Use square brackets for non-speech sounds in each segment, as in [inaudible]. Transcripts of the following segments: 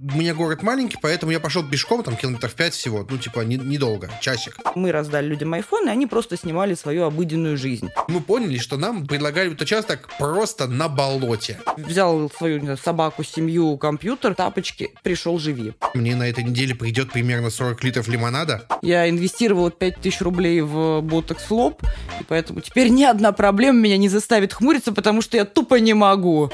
У меня город маленький, поэтому я пошел пешком, там километров 5 всего, ну, типа, не- недолго, часик. Мы раздали людям айфон, и они просто снимали свою обыденную жизнь. Мы поняли, что нам предлагали этот участок просто на болоте. Взял свою знаю, собаку, семью, компьютер, тапочки, пришел живи. Мне на этой неделе придет примерно 40 литров лимонада. Я инвестировала 5000 рублей в Botox лоб, и поэтому теперь ни одна проблема меня не заставит хмуриться, потому что я тупо не могу.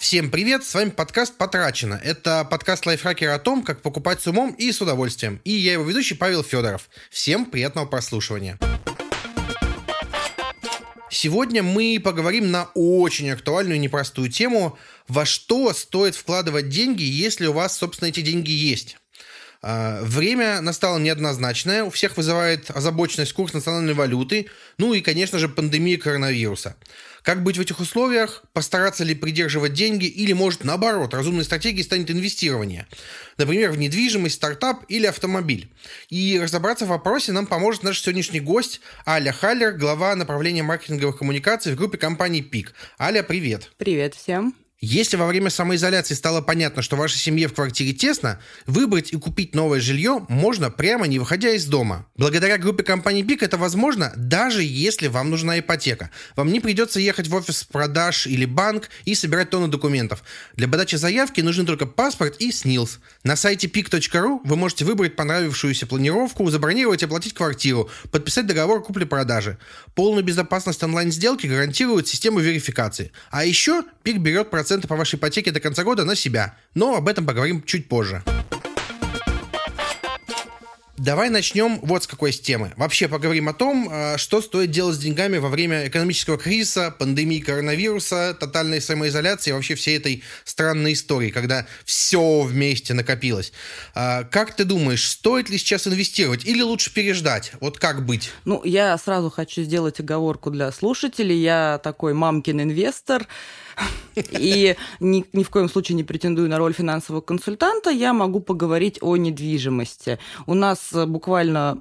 Всем привет, с вами подкаст «Потрачено». Это подкаст лайфхакера о том, как покупать с умом и с удовольствием. И я его ведущий Павел Федоров. Всем приятного прослушивания. Сегодня мы поговорим на очень актуальную и непростую тему, во что стоит вкладывать деньги, если у вас, собственно, эти деньги есть. А, Время настало неоднозначное, у всех вызывает озабоченность курс национальной валюты, ну и, конечно же, пандемия коронавируса. Как быть в этих условиях? Постараться ли придерживать деньги или, может, наоборот, разумной стратегией станет инвестирование? Например, в недвижимость, стартап или автомобиль. И разобраться в вопросе нам поможет наш сегодняшний гость Аля Халлер, глава направления маркетинговых коммуникаций в группе компании ПИК. Аля, привет! Привет всем. Если во время самоизоляции стало понятно, что вашей семье в квартире тесно, выбрать и купить новое жилье можно прямо не выходя из дома. Благодаря группе компании БИК это возможно, даже если вам нужна ипотека. Вам не придется ехать в офис продаж или банк и собирать тонны документов. Для подачи заявки нужны только паспорт и СНИЛС. На сайте pic.ru вы можете выбрать понравившуюся планировку, забронировать и оплатить квартиру, подписать договор купли-продажи. Полную безопасность онлайн-сделки гарантирует система верификации. А еще ПИК берет проценты по вашей ипотеке до конца года на себя. Но об этом поговорим чуть позже. Давай начнем вот с какой темы. Вообще поговорим о том, э, что стоит делать с деньгами во время экономического кризиса, пандемии коронавируса, тотальной самоизоляции и вообще всей этой странной истории, когда все вместе накопилось. А, Как ты думаешь, стоит ли сейчас инвестировать или лучше переждать? Вот как быть? Ну, я сразу хочу сделать оговорку для слушателей. Я такой мамкин инвестор. [laughs] И ни, ни в коем случае не претендую на роль финансового консультанта, я могу поговорить о недвижимости. У нас э, буквально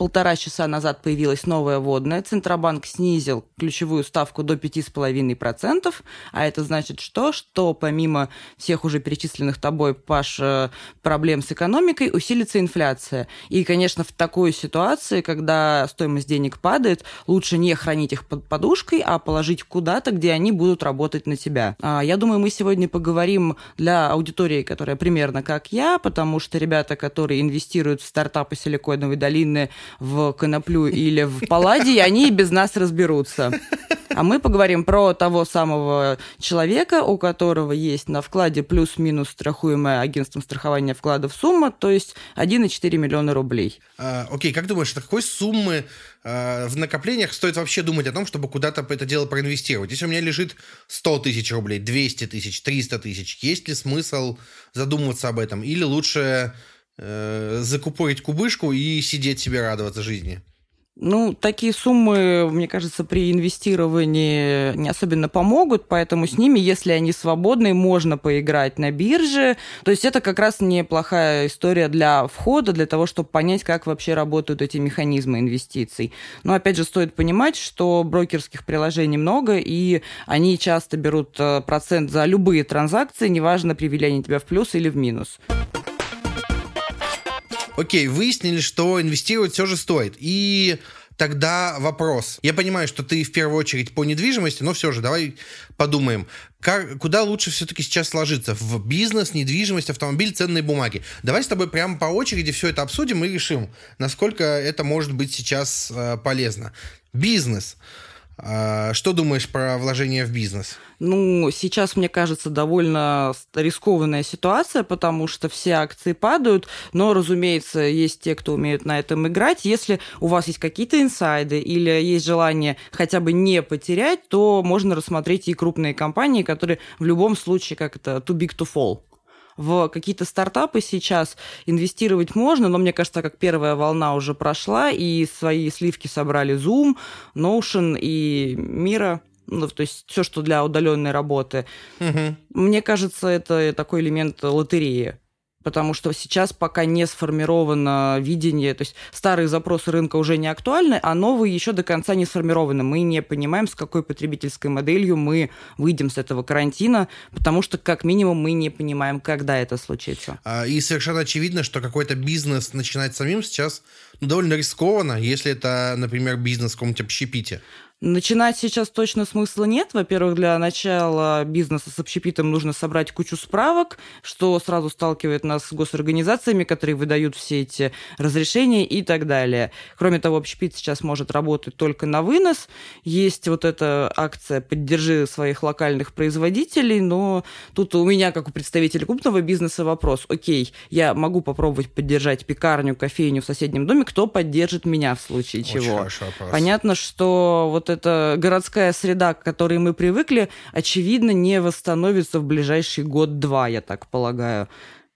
полтора часа назад появилась новая водная. Центробанк снизил ключевую ставку до 5,5%. А это значит что? Что помимо всех уже перечисленных тобой, Паш, э, проблем с экономикой, усилится инфляция. И, конечно, в такой ситуации, когда стоимость денег падает, лучше не хранить их под подушкой, а положить куда-то, где они будут работать на тебя. А, Я думаю, мы сегодня поговорим для аудитории, которая примерно как я, потому что ребята, которые инвестируют в стартапы Силиконовой долины, в коноплю или в палладий, они без нас разберутся. А мы поговорим про того самого человека, у которого есть на вкладе плюс-минус страхуемая агентством страхования вкладов сумма, то есть 1,4 миллиона рублей. А, Окей, как думаешь, до какой суммы а, в накоплениях стоит вообще думать о том, чтобы куда-то это дело проинвестировать? Если у меня лежит 100 тысяч рублей, 200 тысяч, 300 тысяч, есть ли смысл задумываться об этом? Или лучше э, закупорить кубышку и сидеть себе радоваться жизни? Ну, такие суммы, мне кажется, при инвестировании не особенно помогут, поэтому с ними, если они свободные, можно поиграть на бирже. То есть это как раз неплохая история для входа, для того, чтобы понять, как вообще работают эти механизмы инвестиций. Но опять же, стоит понимать, что брокерских приложений много, и они часто берут э, процент за любые транзакции, неважно, привели они тебя в плюс или в минус. Окей, выяснили, что инвестировать все же стоит. И тогда вопрос. Я понимаю, что ты в первую очередь по недвижимости, но все же давай подумаем, как, куда лучше все-таки сейчас сложиться? В бизнес, недвижимость, автомобиль, ценные бумаги. Давай с тобой прямо по очереди все это обсудим и решим, насколько это может быть сейчас э, полезно. Бизнес. Э, что думаешь про вложение в бизнес? Ну, сейчас, мне кажется, довольно рискованная ситуация, потому что все акции падают, но, разумеется, есть те, кто умеют на этом играть. Если у вас есть какие-то инсайды или есть желание хотя бы не потерять, то можно рассмотреть и крупные компании, которые в любом случае как это too big to fall в какие-то стартапы сейчас инвестировать можно, но мне кажется, как первая волна уже прошла, и свои сливки собрали Zoom, Notion и Мира, ну, то есть все, что для удаленной работы. Угу. Мне кажется, это такой элемент лотереи. Потому что сейчас пока не сформировано видение, то есть старые запросы рынка уже не актуальны, а новые еще до конца не сформированы. Мы не понимаем, с какой потребительской моделью мы выйдем с этого карантина, потому что, как минимум, мы не понимаем, когда это случится. А, и совершенно очевидно, что какой-то бизнес начинать самим сейчас довольно рискованно, если это, например, бизнес в каком-нибудь общепите. Начинать сейчас точно смысла нет. Во-первых, для начала бизнеса с общепитом нужно собрать кучу справок, что сразу сталкивает нас с госорганизациями, которые выдают все эти разрешения и так далее. Кроме того, общепит сейчас может работать только на вынос. Есть вот эта акция «Поддержи своих локальных производителей», но тут у меня, как у представителя крупного бизнеса, вопрос. Окей, я могу попробовать поддержать пекарню, кофейню в соседнем доме, кто поддержит меня в случае чего? Понятно, что вот эта городская среда, к которой мы привыкли, очевидно, не восстановится в ближайший год-два, я так полагаю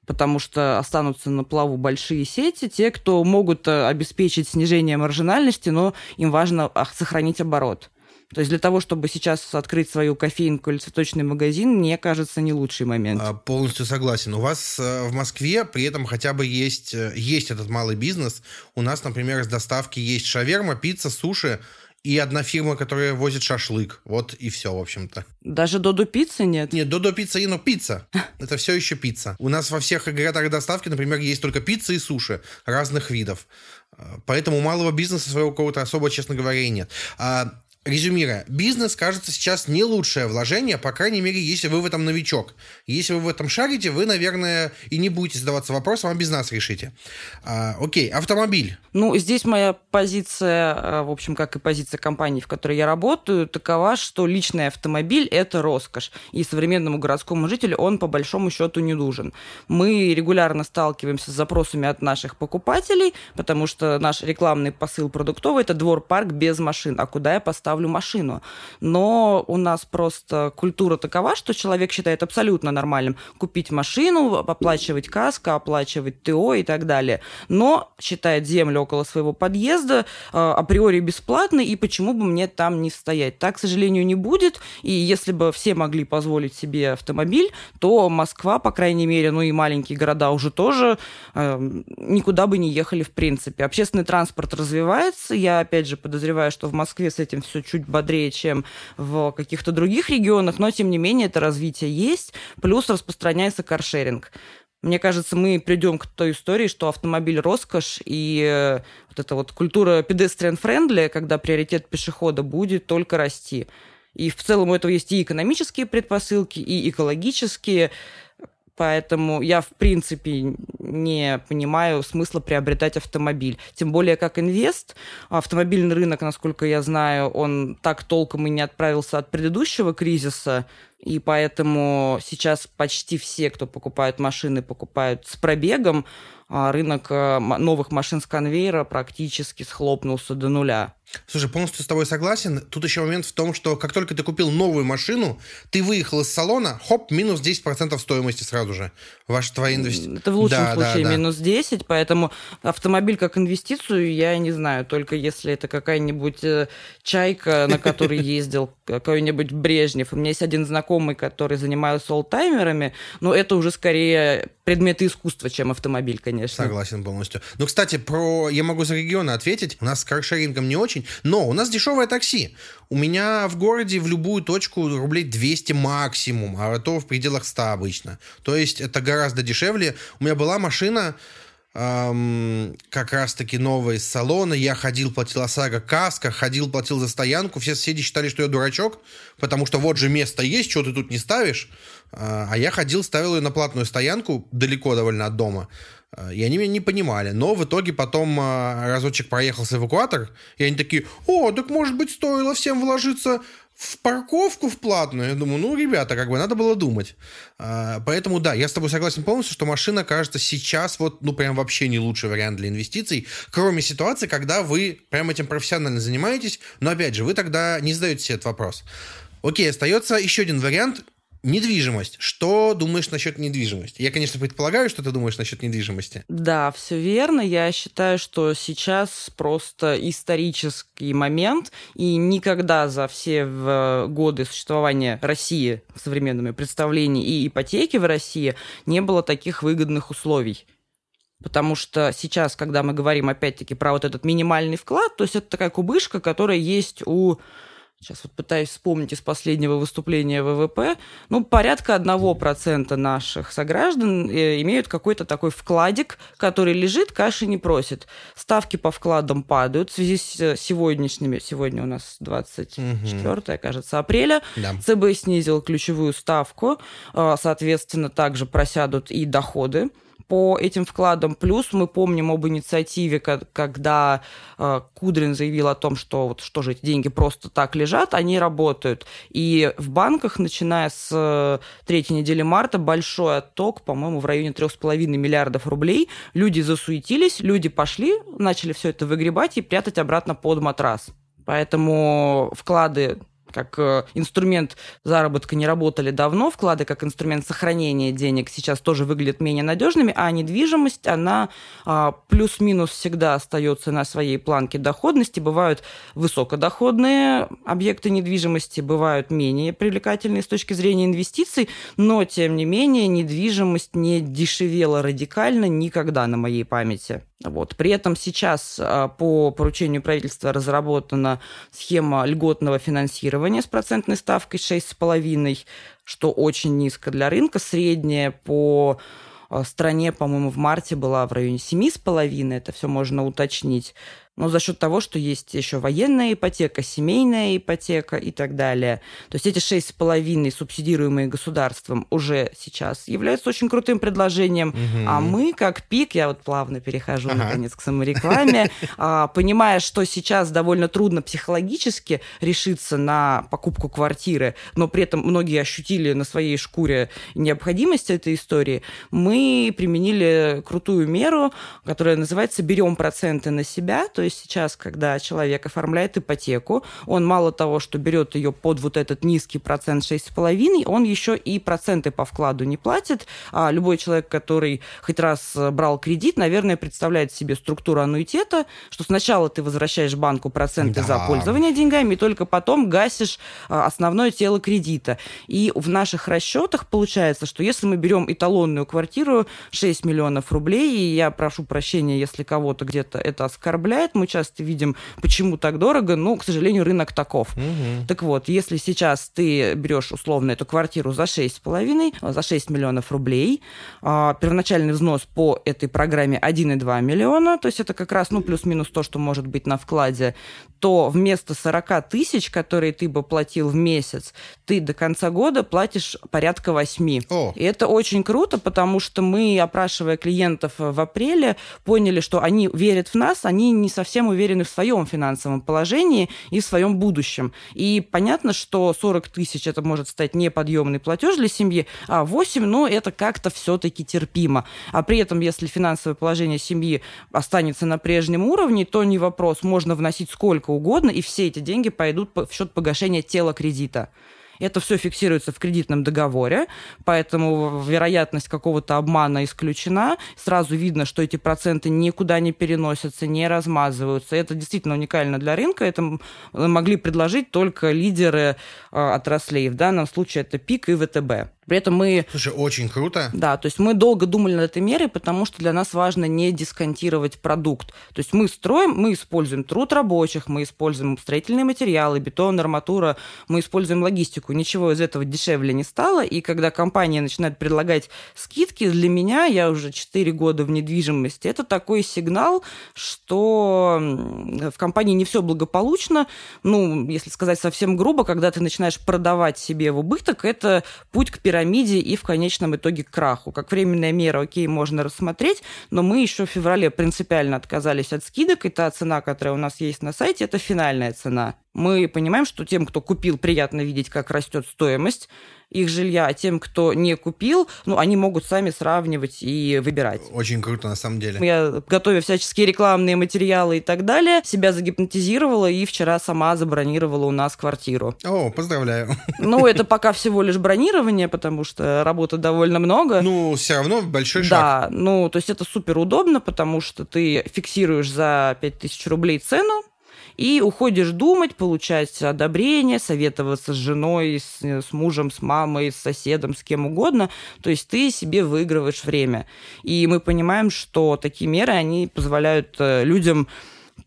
потому что останутся на плаву большие сети, те, кто могут э, обеспечить снижение маржинальности, но им важно а, сохранить оборот. То есть для того, чтобы сейчас открыть свою кофейнку или цветочный магазин, мне кажется, не лучший момент. А, полностью согласен. У вас э, в Москве при этом хотя бы есть, э, есть этот малый бизнес. У нас, например, из доставки есть шаверма, пицца, суши – и одна фирма, которая возит шашлык. Вот и все, в общем-то. Даже Додо пиццы нет? Нет, Додо пицца и но пицца. Это все еще пицца. У нас во всех городах доставки, например, есть только пицца и суши разных видов. Поэтому у малого бизнеса своего какого-то особо, честно говоря, и нет. А Резюмируя, бизнес, кажется, сейчас не лучшее вложение, по крайней мере, если вы в этом новичок. Если вы в этом шарите, вы, наверное, и не будете задаваться вопросом, а без нас решите. А, окей, автомобиль. Ну, здесь моя позиция, а, в общем, как и позиция компании, в которой я работаю, такова, что личный автомобиль – это роскошь. И современному городскому жителю он, по большому счету, не нужен. Мы регулярно сталкиваемся с запросами от наших покупателей, потому что наш рекламный посыл продуктовый – это двор-парк без машин. А куда я поставлю ставлю машину. Но у нас просто культура такова, что человек считает абсолютно нормальным купить машину, оплачивать каско, оплачивать ТО и так далее. Но считает землю около своего подъезда э, априори бесплатной, и почему бы мне там не стоять? Так, к сожалению, не будет. И если бы все могли позволить себе автомобиль, то Москва, по крайней мере, ну и маленькие города уже тоже э, никуда бы не ехали в принципе. Общественный транспорт развивается. Я, опять же, подозреваю, что в Москве с этим все чуть бодрее, чем в каких-то других регионах, но тем не менее это развитие есть, плюс распространяется каршеринг. Мне кажется, мы придем к той истории, что автомобиль роскошь и э, вот эта вот культура pedestrian-friendly, когда приоритет пешехода будет только расти. И в целом у этого есть и экономические предпосылки, и экологические. Поэтому я, в принципе, не понимаю смысла приобретать автомобиль. Тем более, как инвест, автомобильный рынок, насколько я знаю, он так толком и не отправился от предыдущего кризиса, и поэтому сейчас почти все, кто покупают машины, покупают с пробегом, рынок э, новых машин с конвейера практически схлопнулся до нуля. Слушай, полностью с тобой согласен. Тут еще момент в том, что как только ты купил новую машину, ты выехал из салона, хоп, минус 10% стоимости сразу же. Ваша твоя инвестиция. Это в лучшем да, случае да, да. минус 10, поэтому автомобиль как инвестицию я не знаю, только если это какая-нибудь э, чайка, на которой [laughs] ездил какой-нибудь Брежнев. У меня есть один знакомый, который занимается олдтаймерами, но это уже скорее предметы искусства, чем автомобиль, конечно. Согласен полностью. Ну, кстати, про я могу за регионы ответить. У нас с каршерингом не очень, но у нас дешевое такси. У меня в городе в любую точку рублей 200 максимум, а то в пределах 100 обычно. То есть это гораздо дешевле. У меня была машина, эм, как раз-таки новая из салона. Я ходил, платил ОСАГО каска, ходил, платил за стоянку. Все соседи считали, что я дурачок, потому что вот же место есть, что ты тут не ставишь. А, а я ходил, ставил ее на платную стоянку, далеко довольно от дома. А, и они меня не понимали. Но в итоге потом а, разочек проехался эвакуатор, и они такие, о, так может быть стоило всем вложиться в парковку в платную. Я думаю, ну, ребята, как бы надо было думать. Поэтому, да, я с тобой согласен полностью, что машина, кажется, сейчас вот, ну, прям вообще не лучший вариант для инвестиций, кроме ситуации, когда вы прям этим профессионально занимаетесь, но, опять же, вы тогда не задаете себе этот вопрос. Окей, остается еще один вариант, Недвижимость. Что думаешь насчет недвижимости? Я, конечно, предполагаю, что ты думаешь насчет недвижимости. Да, все верно. Я считаю, что сейчас просто исторический момент, и никогда за все годы существования России в современном представлении и ипотеки в России не было таких выгодных условий. Потому что сейчас, когда мы говорим опять-таки про вот этот минимальный вклад, то есть это такая кубышка, которая есть у сейчас вот пытаюсь вспомнить из последнего выступления ВВП, ну, порядка 1% наших сограждан э, имеют какой-то такой вкладик, который лежит, каши не просит. Ставки по вкладам падают в связи с сегодняшними, сегодня у нас 24, угу. кажется, апреля, да. ЦБ снизил ключевую ставку, э, соответственно, также просядут и доходы по этим вкладам. Плюс мы помним об инициативе, когда э, Кудрин заявил о том, что вот что же эти деньги просто так лежат, они работают. И в банках, начиная с э, третьей недели марта, большой отток, по-моему, в районе 3,5 миллиардов рублей. Люди засуетились, люди пошли, начали все это выгребать и прятать обратно под матрас. Поэтому вклады как э, инструмент заработка не работали давно, вклады как инструмент сохранения денег сейчас тоже выглядят менее надежными, а недвижимость, она а, плюс-минус всегда остается на своей планке доходности. Бывают высокодоходные объекты недвижимости, бывают менее привлекательные с точки зрения инвестиций, но, тем не менее, недвижимость не дешевела радикально никогда на моей памяти. Вот. При этом сейчас а, по поручению правительства разработана схема льготного финансирования с процентной ставкой 6,5, что очень низко для рынка. Средняя по а, стране, по-моему, в марте была в районе 7,5, это все можно уточнить но за счет того, что есть еще военная ипотека, семейная ипотека и так далее. То есть эти шесть с половиной субсидируемые государством уже сейчас являются очень крутым предложением. Угу. А мы, как ПИК, я вот плавно перехожу ага. наконец к саморекламе, [laughs] а, понимая, что сейчас довольно трудно психологически решиться на покупку квартиры, но при этом многие ощутили на своей шкуре необходимость этой истории, мы применили крутую меру, которая называется «берем проценты на себя», то есть сейчас, когда человек оформляет ипотеку, он мало того, что берет ее под вот этот низкий процент 6,5, он еще и проценты по вкладу не платит. А любой человек, который хоть раз брал кредит, наверное, представляет себе структуру аннуитета, что сначала ты возвращаешь банку проценты да. за пользование деньгами, и только потом гасишь а, основное тело кредита. И в наших расчетах получается, что если мы берем эталонную квартиру 6 миллионов рублей, и я прошу прощения, если кого-то где-то это оскорбляет, мы часто видим, почему так дорого, но, к сожалению, рынок таков. Угу. Так вот, если сейчас ты берешь условно эту квартиру за 6,5, за 6 миллионов рублей, а, первоначальный взнос по этой программе 1,2 миллиона, то есть это как раз, ну, плюс-минус то, что может быть на вкладе, то вместо 40 тысяч, которые ты бы платил в месяц, ты до конца года платишь порядка 8. О. И это очень круто, потому что мы, опрашивая клиентов в апреле, поняли, что они верят в нас, они не совсем уверены в своем финансовом положении и в своем будущем. И понятно, что 40 тысяч это может стать неподъемный платеж для семьи, а 8, ну, это как-то все-таки терпимо. А при этом, если финансовое положение семьи останется на прежнем уровне, то не вопрос, можно вносить сколько угодно, и все эти деньги пойдут в счет погашения тела кредита. Это все фиксируется в кредитном договоре, поэтому вероятность какого-то обмана исключена. Сразу видно, что эти проценты никуда не переносятся, не размазываются. Это действительно уникально для рынка. Это могли предложить только лидеры э, отраслей. В данном случае это ПИК и ВТБ. При этом мы... Слушай, очень круто. Да, то есть мы долго думали над этой мерой, потому что для нас важно не дисконтировать продукт. То есть мы строим, мы используем труд рабочих, мы используем строительные материалы, бетон, арматура, мы используем логистику. Ничего из этого дешевле не стало. И когда компания начинает предлагать скидки, для меня, я уже 4 года в недвижимости, это такой сигнал, что в компании не все благополучно. Ну, если сказать совсем грубо, когда ты начинаешь продавать себе в убыток, это путь к пирамиде и в конечном итоге к краху. Как временная мера, окей, можно рассмотреть, но мы еще в феврале принципиально отказались от скидок, и та цена, которая у нас есть на сайте, это финальная цена. Мы понимаем, что тем, кто купил, приятно видеть, как растет стоимость их жилья, а тем, кто не купил, ну, они могут сами сравнивать и выбирать. Очень круто, на самом деле. Я, готовя всяческие рекламные материалы и так далее, себя загипнотизировала и вчера сама забронировала у нас квартиру. О, поздравляю. Ну, это пока всего лишь бронирование, потому что работы довольно много. Ну, все равно большой шаг. Да, ну, то есть это супер удобно, потому что ты фиксируешь за 5000 рублей цену, и уходишь думать, получать одобрение, советоваться с женой, с, с мужем, с мамой, с соседом, с кем угодно. То есть ты себе выигрываешь время. И мы понимаем, что такие меры, они позволяют э, людям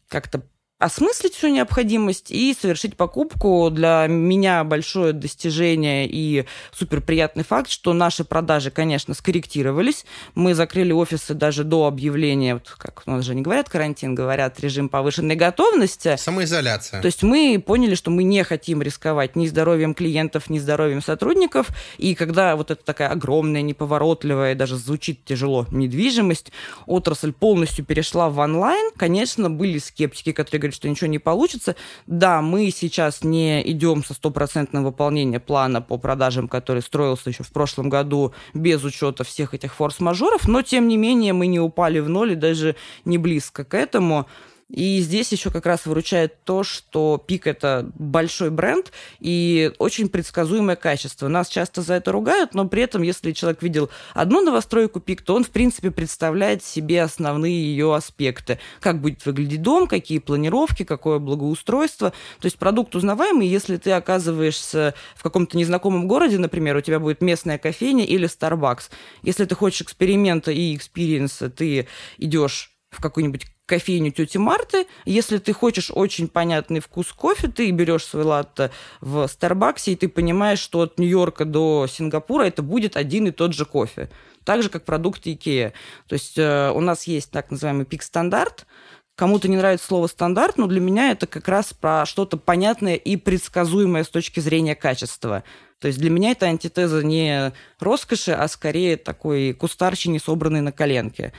как-то осмыслить всю необходимость и совершить покупку. Для меня большое достижение и супер приятный факт, что наши продажи, конечно, скорректировались. Мы закрыли офисы даже до объявления, вот как у нас же не говорят карантин, говорят режим повышенной готовности. Самоизоляция. То есть мы поняли, что мы не хотим рисковать ни здоровьем клиентов, ни здоровьем сотрудников. И когда вот эта такая огромная, неповоротливая, даже звучит тяжело, недвижимость, отрасль полностью перешла в онлайн, конечно, были скептики, которые говорит, что ничего не получится. Да, мы сейчас не идем со стопроцентным выполнением плана по продажам, который строился еще в прошлом году без учета всех этих форс-мажоров, но тем не менее мы не упали в ноль и даже не близко к этому. И здесь еще как раз выручает то, что Пик – это большой бренд и очень предсказуемое качество. Нас часто за это ругают, но при этом, если человек видел одну новостройку Пик, то он, в принципе, представляет себе основные ее аспекты. Как будет выглядеть дом, какие планировки, какое благоустройство. То есть продукт узнаваемый, если ты оказываешься в каком-то незнакомом городе, например, у тебя будет местная кофейня или Starbucks. Если ты хочешь эксперимента и experience а, ты идешь в какую-нибудь кофейню тети Марты. Если ты хочешь очень понятный вкус кофе, ты берешь свой латте в Старбаксе, и ты понимаешь, что от Нью-Йорка до Сингапура это будет один и тот же кофе. Так же, как продукты Икея. То есть э, у нас есть так называемый пик-стандарт, Кому-то не нравится слово стандарт, но для меня это как раз про что-то понятное и предсказуемое с точки зрения качества. То есть для меня это антитеза не роскоши, а скорее такой кустарщине, собранной на коленке.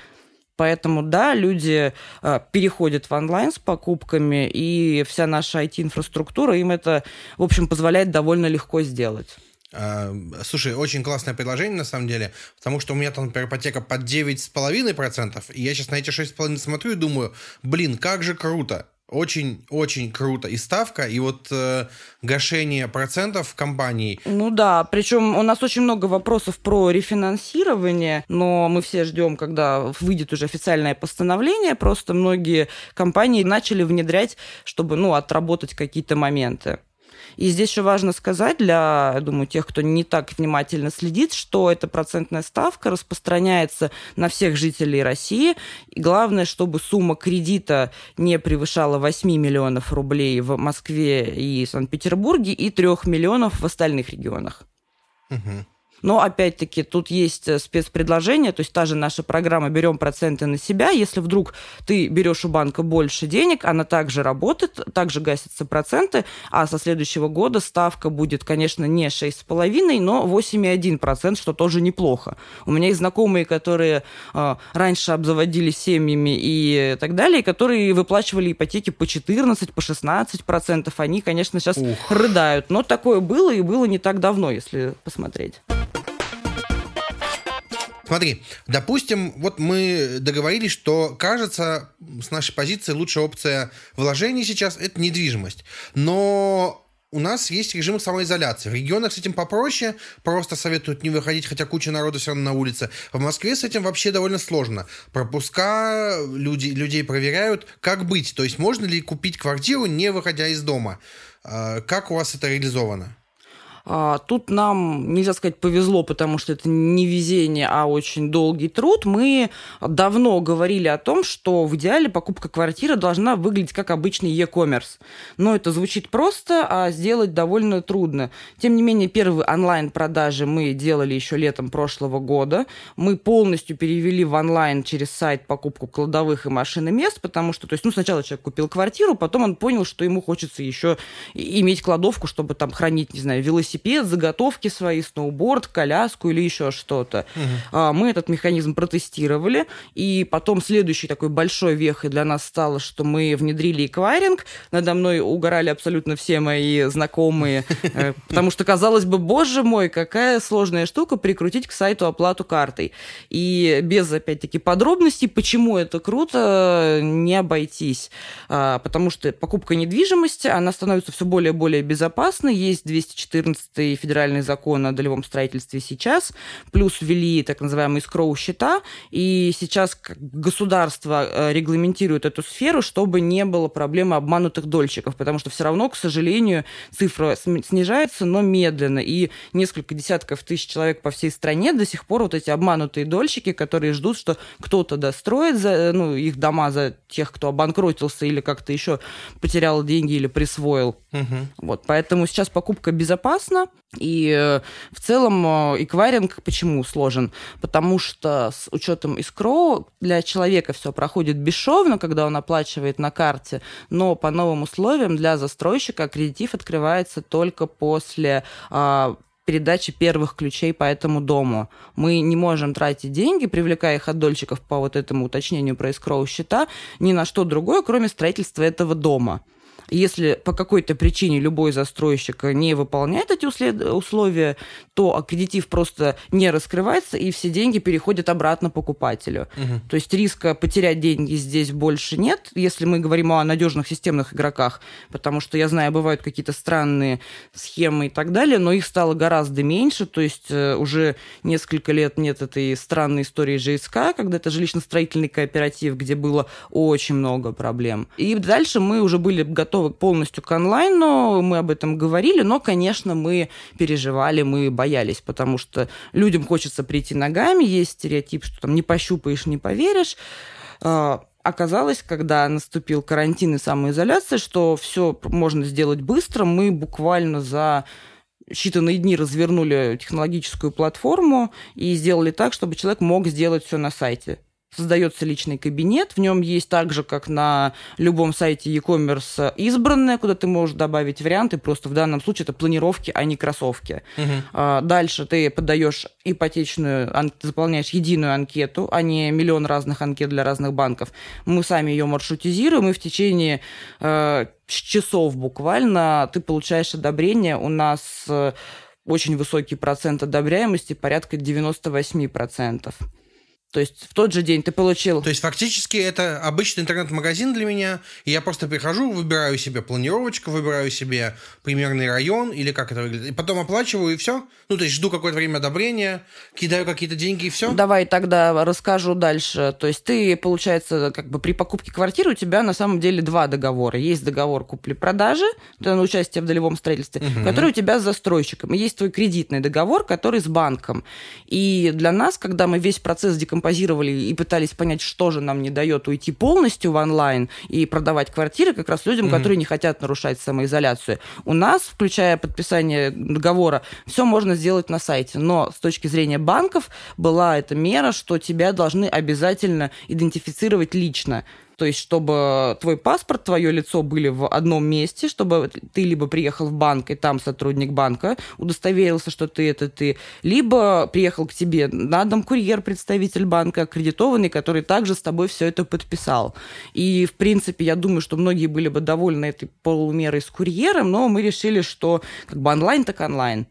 Поэтому, да, люди э, переходят в онлайн с покупками, и вся наша IT-инфраструктура им это, в общем, позволяет довольно легко сделать. А, слушай, очень классное предложение, на самом деле, потому что у меня там, например, ипотека под 9,5%, и я сейчас на эти 6,5% смотрю и думаю, блин, как же круто. Очень-очень круто. И ставка, и вот э, гашение процентов в компании. Ну да, причем у нас очень много вопросов про рефинансирование, но мы все ждем, когда выйдет уже официальное постановление. Просто многие компании начали внедрять, чтобы ну, отработать какие-то моменты. И здесь еще важно сказать для, я думаю, тех, кто не так внимательно следит, что эта процентная ставка распространяется на всех жителей России. И главное, чтобы сумма кредита не превышала 8 миллионов рублей в Москве и Санкт-Петербурге и 3 миллионов в остальных регионах. Угу. Но, опять-таки, тут есть э, спецпредложение, то есть та же наша программа «Берем проценты на себя». Если вдруг ты берешь у банка больше денег, она также работает, также гасятся проценты, а со следующего года ставка будет, конечно, не 6,5, но 8,1%, что тоже неплохо. У меня есть знакомые, которые э, раньше обзаводились семьями и так далее, которые выплачивали ипотеки по 14, по 16%. Они, конечно, сейчас Ух. рыдают. Но такое было и было не так давно, если посмотреть. Смотри, допустим, вот мы договорились, что, кажется, с нашей позиции лучшая опция вложений сейчас – это недвижимость. Но у нас есть режим самоизоляции. В регионах с этим попроще, просто советуют не выходить, хотя куча народу все равно на улице. В Москве с этим вообще довольно сложно. Пропуска, люди, людей проверяют. Как быть? То есть можно ли купить квартиру, не выходя из дома? А, как у вас это реализовано? А, тут нам, нельзя сказать, повезло, потому что это не везение, а очень долгий труд. Мы давно говорили о том, что в идеале покупка квартиры должна выглядеть как обычный e-commerce. Но это звучит просто, а сделать довольно трудно. Тем не менее, первые онлайн-продажи мы делали еще летом прошлого года. Мы полностью перевели в онлайн через сайт покупку кладовых и машин и мест, потому что, то есть, ну, сначала человек купил квартиру, потом он понял, что ему хочется еще иметь кладовку, чтобы там хранить, не знаю, велосипед велосипед, заготовки свои, сноуборд, коляску или еще что-то. Угу. Мы этот механизм протестировали, и потом следующей такой большой вехой для нас стало, что мы внедрили эквайринг. Надо мной угорали абсолютно все мои знакомые, э, потому что казалось бы, боже мой, какая сложная штука прикрутить к сайту оплату картой. И без, опять-таки, подробностей, почему это круто, не обойтись. А, потому что покупка недвижимости, она становится все более и более безопасной. Есть 214 федеральный закон о долевом строительстве сейчас, плюс ввели так называемые скроу-счета, и сейчас государство э, регламентирует эту сферу, чтобы не было проблемы обманутых дольщиков, потому что все равно, к сожалению, цифра снижается, но медленно, и несколько десятков тысяч человек по всей стране до сих пор вот эти обманутые дольщики, которые ждут, что кто-то достроит за, ну, их дома за тех, кто обанкротился или как-то еще потерял деньги или присвоил. Угу. Вот, поэтому сейчас покупка безопасна, и э, в целом эквайринг почему сложен? Потому что с учетом искроу для человека все проходит бесшовно, когда он оплачивает на карте, но по новым условиям для застройщика аккредитив открывается только после а, передачи первых ключей по этому дому. Мы не можем тратить деньги, привлекая их от дольщиков по вот этому уточнению про искроу счета, ни на что другое, кроме строительства этого дома. Если по какой-то причине любой застройщик не выполняет эти условия, то аккредитив просто не раскрывается, и все деньги переходят обратно покупателю. Угу. То есть риска потерять деньги здесь больше нет, если мы говорим о надежных системных игроках, потому что я знаю, бывают какие-то странные схемы и так далее, но их стало гораздо меньше, то есть э, уже несколько лет нет этой странной истории ЖСК, когда это жилищно-строительный кооператив, где было очень много проблем. И дальше мы уже были готовы готовы полностью к онлайну, мы об этом говорили, но, конечно, мы переживали, мы боялись, потому что людям хочется прийти ногами, есть стереотип, что там не пощупаешь, не поверишь. А, оказалось, когда наступил карантин и самоизоляция, что все можно сделать быстро. Мы буквально за считанные дни развернули технологическую платформу и сделали так, чтобы человек мог сделать все на сайте создается личный кабинет, в нем есть так же, как на любом сайте e-commerce, избранное, куда ты можешь добавить варианты, просто в данном случае это планировки, а не кроссовки. Угу. Дальше ты подаешь ипотечную, заполняешь единую анкету, а не миллион разных анкет для разных банков. Мы сами ее маршрутизируем, и в течение э, часов буквально ты получаешь одобрение. У нас э, очень высокий процент одобряемости, порядка 98%. То есть в тот же день ты получил... То есть фактически это обычный интернет-магазин для меня, и я просто прихожу, выбираю себе планировочку, выбираю себе примерный район, или как это выглядит, и потом оплачиваю, и все? Ну, то есть жду какое-то время одобрения, кидаю какие-то деньги, и все? Давай тогда расскажу дальше. То есть ты, получается, как бы при покупке квартиры у тебя на самом деле два договора. Есть договор купли-продажи, на участие в долевом строительстве, угу. который у тебя с застройщиком. И есть твой кредитный договор, который с банком. И для нас, когда мы весь процесс декомпозиции композировали и пытались понять, что же нам не дает уйти полностью в онлайн и продавать квартиры как раз людям, mm-hmm. которые не хотят нарушать самоизоляцию. У нас, включая подписание договора, все можно сделать на сайте. Но с точки зрения банков была эта мера, что тебя должны обязательно идентифицировать лично. То есть, чтобы твой паспорт, твое лицо были в одном месте, чтобы ты либо приехал в банк, и там сотрудник банка удостоверился, что ты это ты, либо приехал к тебе на дом курьер, представитель банка, аккредитованный, который также с тобой все это подписал. И, в принципе, я думаю, что многие были бы довольны этой полумерой с курьером, но мы решили, что как бы онлайн так онлайн.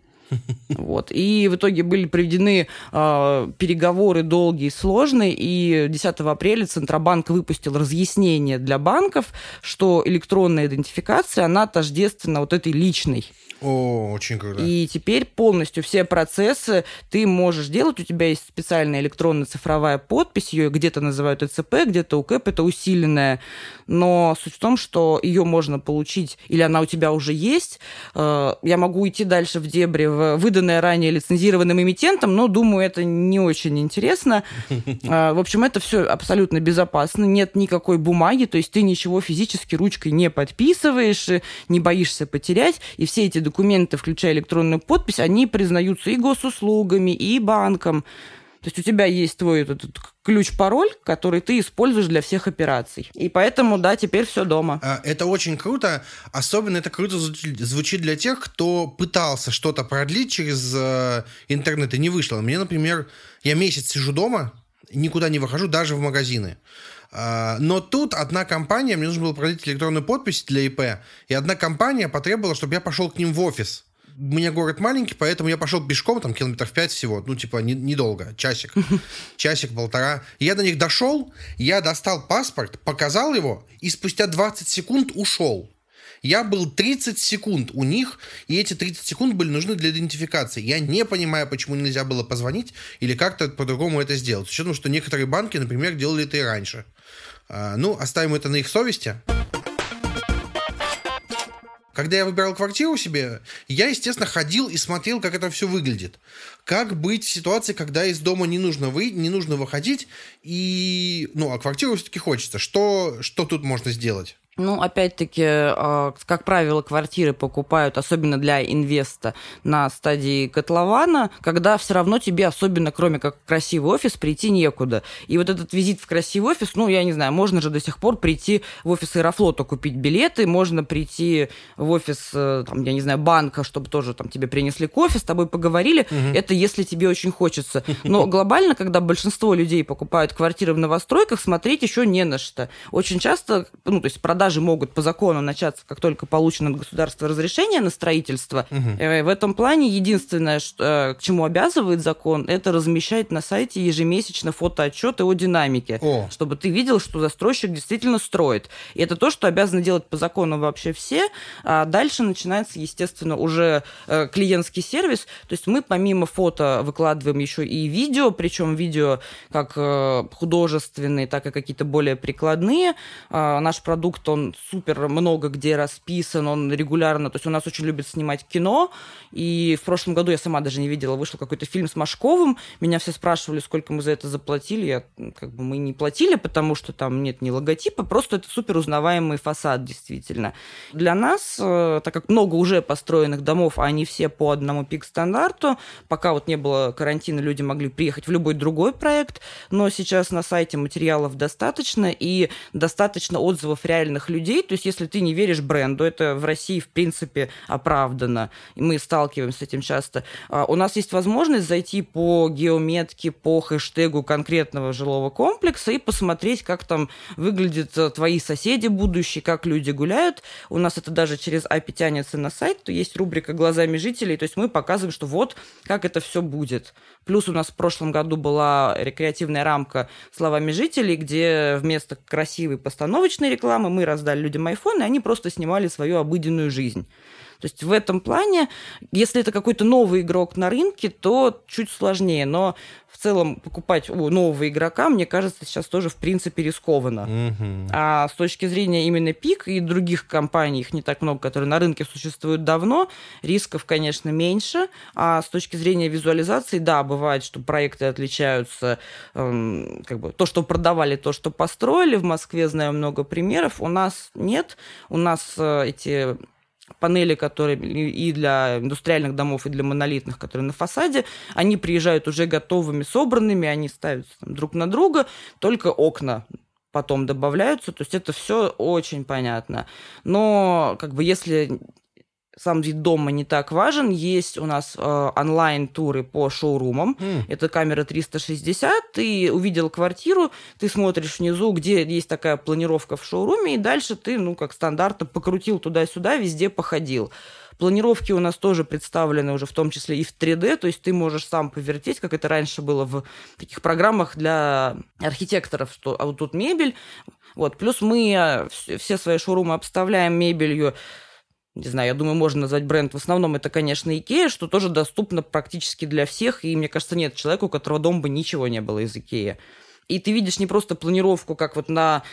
Вот. И в итоге были проведены э, переговоры долгие и сложные, и 10 апреля Центробанк выпустил разъяснение для банков, что электронная идентификация, она тождественна вот этой личной. О, очень круто. И теперь полностью все процессы ты можешь делать. У тебя есть специальная электронная цифровая подпись, ее где-то называют ЭЦП, где-то УКЭП, это усиленная. Но суть в том, что ее можно получить, или она у тебя уже есть. Э, я могу идти дальше в дебри, выданное ранее лицензированным эмитентом, но думаю, это не очень интересно. Э, [laughs] в общем, это все абсолютно безопасно, нет никакой бумаги, то есть ты ничего физически ручкой не подписываешь, не боишься потерять, и все эти документы, включая электронную подпись, они признаются и госуслугами, и банком. То есть у тебя есть твой этот ключ-пароль, который ты используешь для всех операций. И поэтому, да, теперь все дома. А, это очень круто. Особенно это круто звучит для тех, кто пытался что-то продлить через э, интернет и не вышло. Мне, например, я месяц сижу дома, никуда не выхожу, даже в магазины. А, но тут одна компания, мне нужно было продлить электронную подпись для ИП, и одна компания потребовала, чтобы я пошел к ним в офис. У меня город маленький, поэтому я пошел пешком, там километров пять всего, ну, типа, не, недолго, часик, [laughs] часик-полтора. Я до них дошел, я достал паспорт, показал его, и спустя 20 секунд ушел. Я был 30 секунд у них, и эти 30 секунд были нужны для идентификации. Я не понимаю, почему нельзя было позвонить или как-то по-другому это сделать. С учетом, что некоторые банки, например, делали это и раньше. А, ну, оставим это на их совести. Когда я выбирал квартиру себе, я, естественно, ходил и смотрел, как это все выглядит. Как быть в ситуации, когда из дома не нужно, вы, не нужно выходить, и, ну, а квартиру все-таки хочется. Что, что тут можно сделать? Ну, опять-таки, а, как правило, квартиры покупают, особенно для инвеста, на стадии котлована, когда все равно тебе, особенно кроме как красивый офис, прийти некуда. И вот этот визит в красивый офис, ну, я не знаю, можно же до сих пор прийти в офис Аэрофлота купить билеты, можно прийти в офис, э, там, я не знаю, банка, чтобы тоже там тебе принесли кофе, с тобой поговорили. Угу. Это если тебе очень хочется. Но глобально, когда большинство людей покупают квартиры в новостройках, смотреть еще не на что. Очень часто, ну, то есть продажи продажи могут по закону начаться, как только получено от государства разрешение на строительство. Угу. В этом плане единственное, что, э, к чему обязывает закон, это размещать на сайте ежемесячно фотоотчеты о динамике, о. чтобы ты видел, что застройщик действительно строит. И это то, что обязаны делать по закону вообще все. А дальше начинается, естественно, уже э, клиентский сервис. То есть мы помимо фото выкладываем еще и видео, причем видео как художественные, так и какие-то более прикладные. А, наш продукт, он он супер много где расписан, он регулярно, то есть у нас очень любит снимать кино, и в прошлом году я сама даже не видела, вышел какой-то фильм с Машковым, меня все спрашивали, сколько мы за это заплатили, я, как бы мы не платили, потому что там нет ни логотипа, просто это супер узнаваемый фасад, действительно. Для нас, э, так как много уже построенных домов, а они все по одному пик-стандарту, пока вот не было карантина, люди могли приехать в любой другой проект, но сейчас на сайте материалов достаточно, и достаточно отзывов реальных людей. То есть, если ты не веришь бренду, это в России, в принципе, оправдано. И мы сталкиваемся с этим часто. А, у нас есть возможность зайти по геометке, по хэштегу конкретного жилого комплекса и посмотреть, как там выглядят э, твои соседи будущие, как люди гуляют. У нас это даже через API тянется на сайт, то есть рубрика «Глазами жителей», то есть мы показываем, что вот как это все будет. Плюс у нас в прошлом году была рекреативная рамка «Словами жителей», где вместо красивой постановочной рекламы мы раздали людям айфон, и они просто снимали свою обыденную жизнь. То есть в этом плане, если это какой-то новый игрок на рынке, то чуть сложнее. Но в целом покупать у нового игрока, мне кажется, сейчас тоже в принципе рискованно. Угу. А с точки зрения именно ПИК и других компаний, их не так много, которые на рынке существуют давно, рисков, конечно, меньше. А с точки зрения визуализации, да, бывает, что проекты отличаются, эм, как бы то, что продавали, то, что построили. В Москве знаю много примеров. У нас нет. У нас э, эти панели, которые и для индустриальных домов, и для монолитных, которые на фасаде, они приезжают уже готовыми, собранными, они ставятся там, друг на друга, только окна потом добавляются, то есть это все очень понятно. Но как бы если сам вид дома не так важен. Есть у нас э, онлайн-туры по шоурумам. Mm. Это камера 360. Ты увидел квартиру, ты смотришь внизу, где есть такая планировка в шоуруме, и дальше ты, ну, как стандартно, покрутил туда-сюда, везде походил. Планировки у нас тоже представлены уже в том числе и в 3D, то есть ты можешь сам повертеть, как это раньше было в таких программах для архитекторов, что а вот тут мебель. Вот. Плюс мы э, все свои шоурумы обставляем мебелью не знаю, я думаю, можно назвать бренд. В основном это, конечно, Икея, что тоже доступно практически для всех. И, мне кажется, нет человека, у которого дома бы ничего не было из Икеи. И ты видишь не просто планировку, как вот на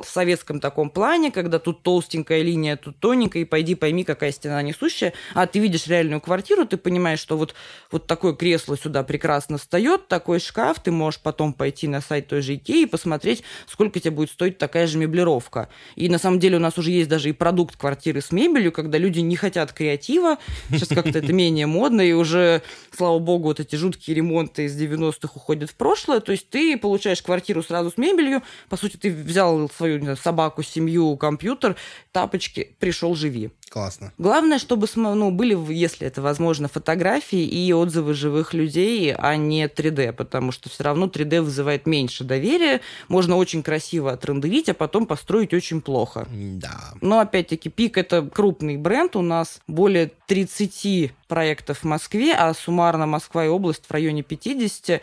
в советском таком плане, когда тут толстенькая линия, тут тоненькая, и пойди пойми, какая стена несущая, а ты видишь реальную квартиру, ты понимаешь, что вот, вот такое кресло сюда прекрасно встает, такой шкаф, ты можешь потом пойти на сайт той же Икеи и посмотреть, сколько тебе будет стоить такая же меблировка. И на самом деле у нас уже есть даже и продукт квартиры с мебелью, когда люди не хотят креатива, сейчас как-то это менее модно, и уже, слава богу, вот эти жуткие ремонты из 90-х уходят в прошлое, то есть ты получаешь квартиру сразу с мебелью, по сути, ты взял свою знаю, собаку, семью, компьютер, тапочки, пришел, живи. Классно. Главное, чтобы ну, были, если это возможно, фотографии и отзывы живых людей, а не 3D, потому что все равно 3D вызывает меньше доверия. Можно очень красиво отрендерить, а потом построить очень плохо. Да. Но опять-таки Пик это крупный бренд. У нас более 30 проектов в Москве, а суммарно Москва и область в районе 50. Э,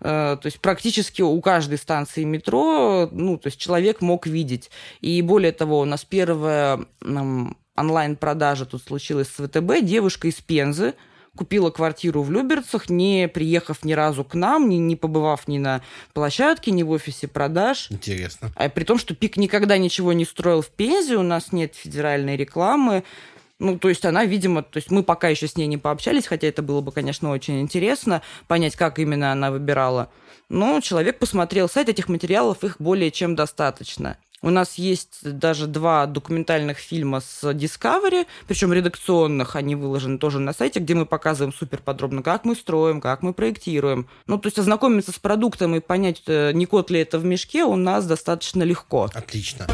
то есть практически у каждой станции метро, ну, то есть человек мог видеть. И более того, у нас первая онлайн-продажа тут случилась с ВТБ. Девушка из Пензы купила квартиру в Люберцах, не приехав ни разу к нам, не, не побывав ни на площадке, ни в офисе продаж. Интересно. А при том, что Пик никогда ничего не строил в Пензе, у нас нет федеральной рекламы. Ну, то есть она, видимо, то есть мы пока еще с ней не пообщались, хотя это было бы, конечно, очень интересно понять, как именно она выбирала. Но человек посмотрел сайт, этих материалов их более чем достаточно. У нас есть даже два документальных фильма с Discovery, причем редакционных, они выложены тоже на сайте, где мы показываем супер подробно, как мы строим, как мы проектируем. Ну, то есть ознакомиться с продуктом и понять, э, не кот ли это в мешке, у нас достаточно легко. Отлично.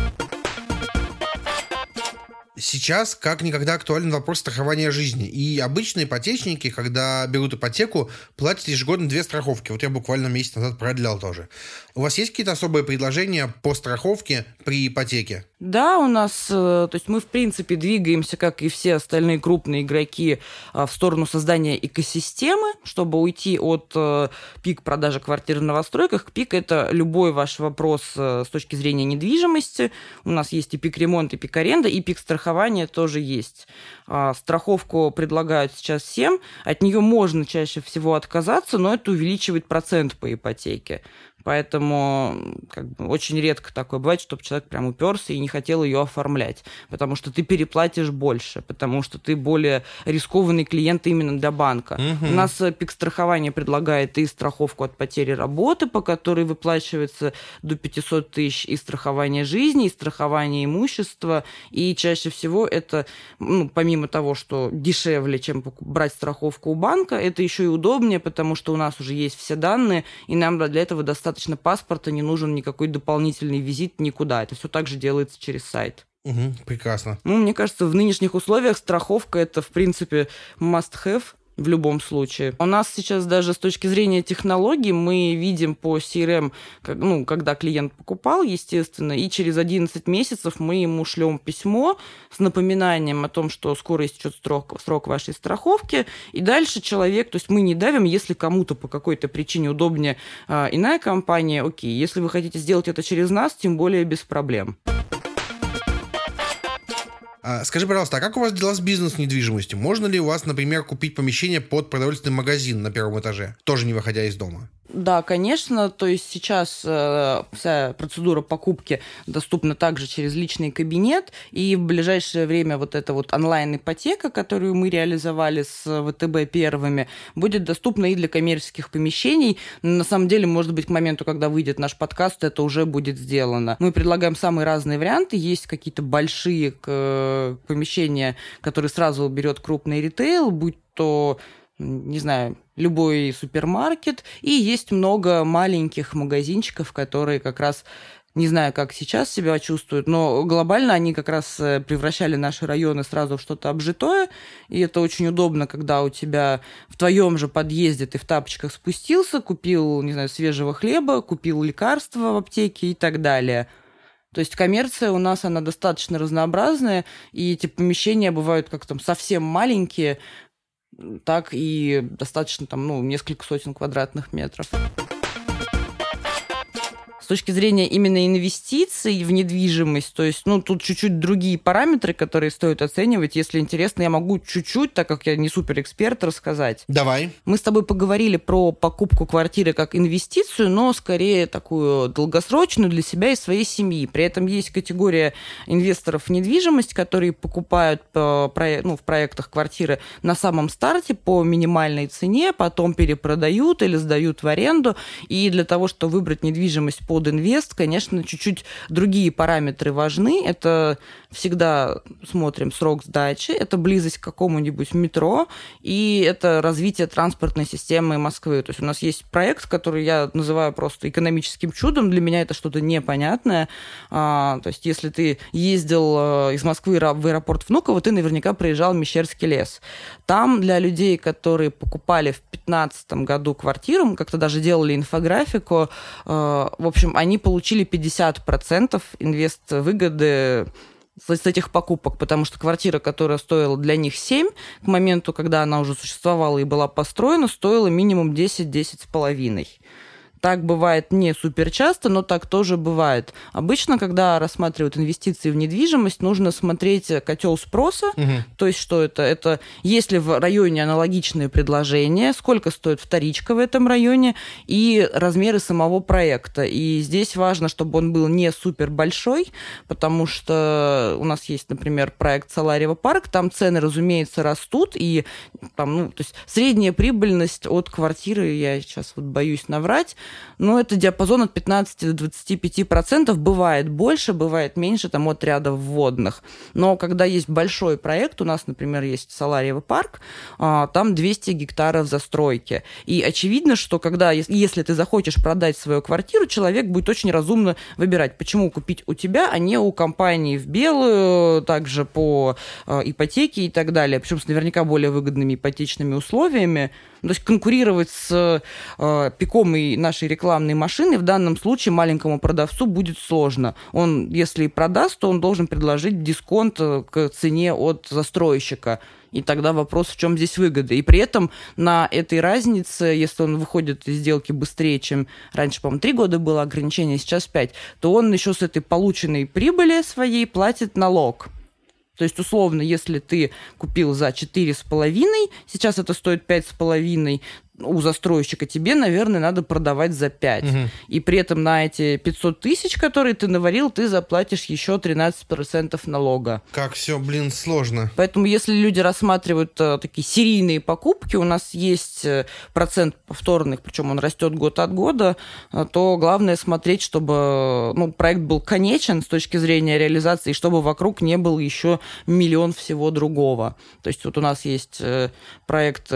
Сейчас как никогда актуален вопрос страхования жизни. И обычные ипотечники, когда берут ипотеку, платят ежегодно две страховки. Вот я буквально месяц назад продлял тоже. У вас есть какие-то особые предложения по страховке при ипотеке? Да, у нас, э, то есть мы, в принципе, двигаемся, как и все остальные крупные игроки, э, в сторону создания экосистемы, чтобы уйти от э, пик продажи квартир в новостройках пик. Это любой ваш вопрос с точки зрения недвижимости. У нас есть и пик ремонт, и пик аренда, и пик страхования тоже есть. А, страховку предлагают сейчас всем. От нее можно чаще всего отказаться, но это увеличивает процент по ипотеке. Поэтому как бы, очень редко такое бывает, чтобы человек прям уперся и не хотел ее оформлять, потому что ты переплатишь больше, потому что ты более рискованный клиент именно для банка. Угу. У нас э, пик страхования предлагает и страховку от потери работы, по которой выплачивается до 500 тысяч, и страхование жизни, и страхование имущества, и чаще всего это, ну, помимо того, что дешевле, чем брать страховку у банка, это еще и удобнее, потому что у нас уже есть все данные, и нам для этого достаточно достаточно паспорта, не нужен никакой дополнительный визит никуда. Это все также делается через сайт. Угу, прекрасно. Ну, мне кажется, в нынешних условиях страховка это, в принципе, must-have в любом случае. У нас сейчас даже с точки зрения технологий мы видим по CRM, ну, когда клиент покупал, естественно, и через 11 месяцев мы ему шлем письмо с напоминанием о том, что скоро истечет срок, срок вашей страховки, и дальше человек, то есть мы не давим, если кому-то по какой-то причине удобнее э, иная компания, окей, если вы хотите сделать это через нас, тем более без проблем. А, скажи, пожалуйста, а как у вас дела с бизнес-недвижимостью? Можно ли у вас, например, купить помещение под продовольственный магазин на первом этаже, тоже не выходя из дома? Да, конечно. То есть сейчас э, вся процедура покупки доступна также через личный кабинет. И в ближайшее время вот эта вот онлайн-ипотека, которую мы реализовали с ВТБ первыми, будет доступна и для коммерческих помещений. На самом деле, может быть, к моменту, когда выйдет наш подкаст, это уже будет сделано. Мы предлагаем самые разные варианты. Есть какие-то большие э, помещения, которые сразу берет крупный ритейл, будь то не знаю, любой супермаркет, и есть много маленьких магазинчиков, которые как раз не знаю, как сейчас себя чувствуют, но глобально они как раз э, превращали наши районы сразу в что-то обжитое, и это очень удобно, когда у тебя в твоем же подъезде ты в тапочках спустился, купил, не знаю, свежего хлеба, купил лекарства в аптеке и так далее. То есть коммерция у нас, она достаточно разнообразная, и эти помещения бывают как там совсем маленькие, так и достаточно там, ну, несколько сотен квадратных метров. Точки зрения именно инвестиций в недвижимость, то есть, ну, тут чуть-чуть другие параметры, которые стоит оценивать. Если интересно, я могу чуть-чуть, так как я не суперэксперт, рассказать. Давай. Мы с тобой поговорили про покупку квартиры как инвестицию, но скорее такую долгосрочную для себя и своей семьи. При этом есть категория инвесторов в недвижимость, которые покупают по, ну, в проектах квартиры на самом старте по минимальной цене, потом перепродают или сдают в аренду. И для того, чтобы выбрать недвижимость под инвест, конечно, чуть-чуть другие параметры важны. Это всегда смотрим срок сдачи, это близость к какому-нибудь метро, и это развитие транспортной системы Москвы. То есть у нас есть проект, который я называю просто экономическим чудом. Для меня это что-то непонятное. А, то есть если ты ездил э, из Москвы в аэропорт Внуково, ты наверняка проезжал Мещерский лес. Там для людей, которые покупали в 2015 году квартиру, мы как-то даже делали инфографику, э, в общем, они получили 50% инвест-выгоды с этих покупок, потому что квартира, которая стоила для них 7, к моменту, когда она уже существовала и была построена, стоила минимум 10-10 с половиной. Так бывает не супер часто, но так тоже бывает. Обычно, когда рассматривают инвестиции в недвижимость, нужно смотреть котел спроса. Угу. То есть, что это? Это есть ли в районе аналогичные предложения, сколько стоит вторичка в этом районе и размеры самого проекта. И здесь важно, чтобы он был не супер большой, потому что у нас есть, например, проект Саларева парк, там цены, разумеется, растут, и там, ну, то есть средняя прибыльность от квартиры, я сейчас вот боюсь наврать, ну, это диапазон от 15 до 25 процентов. Бывает больше, бывает меньше, там, от ряда вводных. Но когда есть большой проект, у нас, например, есть Салариевый парк, а, там 200 гектаров застройки. И очевидно, что когда, если ты захочешь продать свою квартиру, человек будет очень разумно выбирать, почему купить у тебя, а не у компании в белую, также по а, ипотеке и так далее. Причем с наверняка более выгодными ипотечными условиями. То есть конкурировать с э, пиком и нашей рекламной машиной в данном случае маленькому продавцу будет сложно. Он, если и продаст, то он должен предложить дисконт э, к цене от застройщика. И тогда вопрос, в чем здесь выгода. И при этом на этой разнице, если он выходит из сделки быстрее, чем раньше, по-моему, три года было ограничение, сейчас пять, то он еще с этой полученной прибыли своей платит налог. То есть, условно, если ты купил за 4,5, сейчас это стоит 5,5, у застройщика, тебе, наверное, надо продавать за 5. Угу. И при этом на эти 500 тысяч, которые ты наварил, ты заплатишь еще 13% налога. Как все, блин, сложно. Поэтому если люди рассматривают э, такие серийные покупки, у нас есть э, процент повторных, причем он растет год от года, э, то главное смотреть, чтобы ну, проект был конечен с точки зрения реализации, чтобы вокруг не было еще миллион всего другого. То есть вот у нас есть проект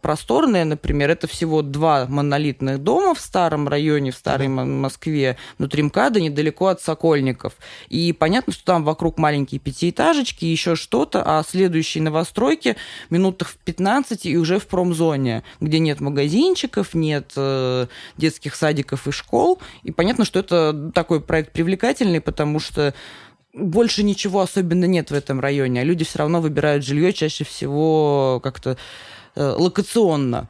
просторный, например, например, это всего два монолитных дома в старом районе, в старой Москве, внутри МКАДа, недалеко от Сокольников. И понятно, что там вокруг маленькие пятиэтажечки, еще что-то, а следующие новостройки минутах в 15 и уже в промзоне, где нет магазинчиков, нет э, детских садиков и школ. И понятно, что это такой проект привлекательный, потому что больше ничего особенно нет в этом районе, а люди все равно выбирают жилье чаще всего как-то э, локационно.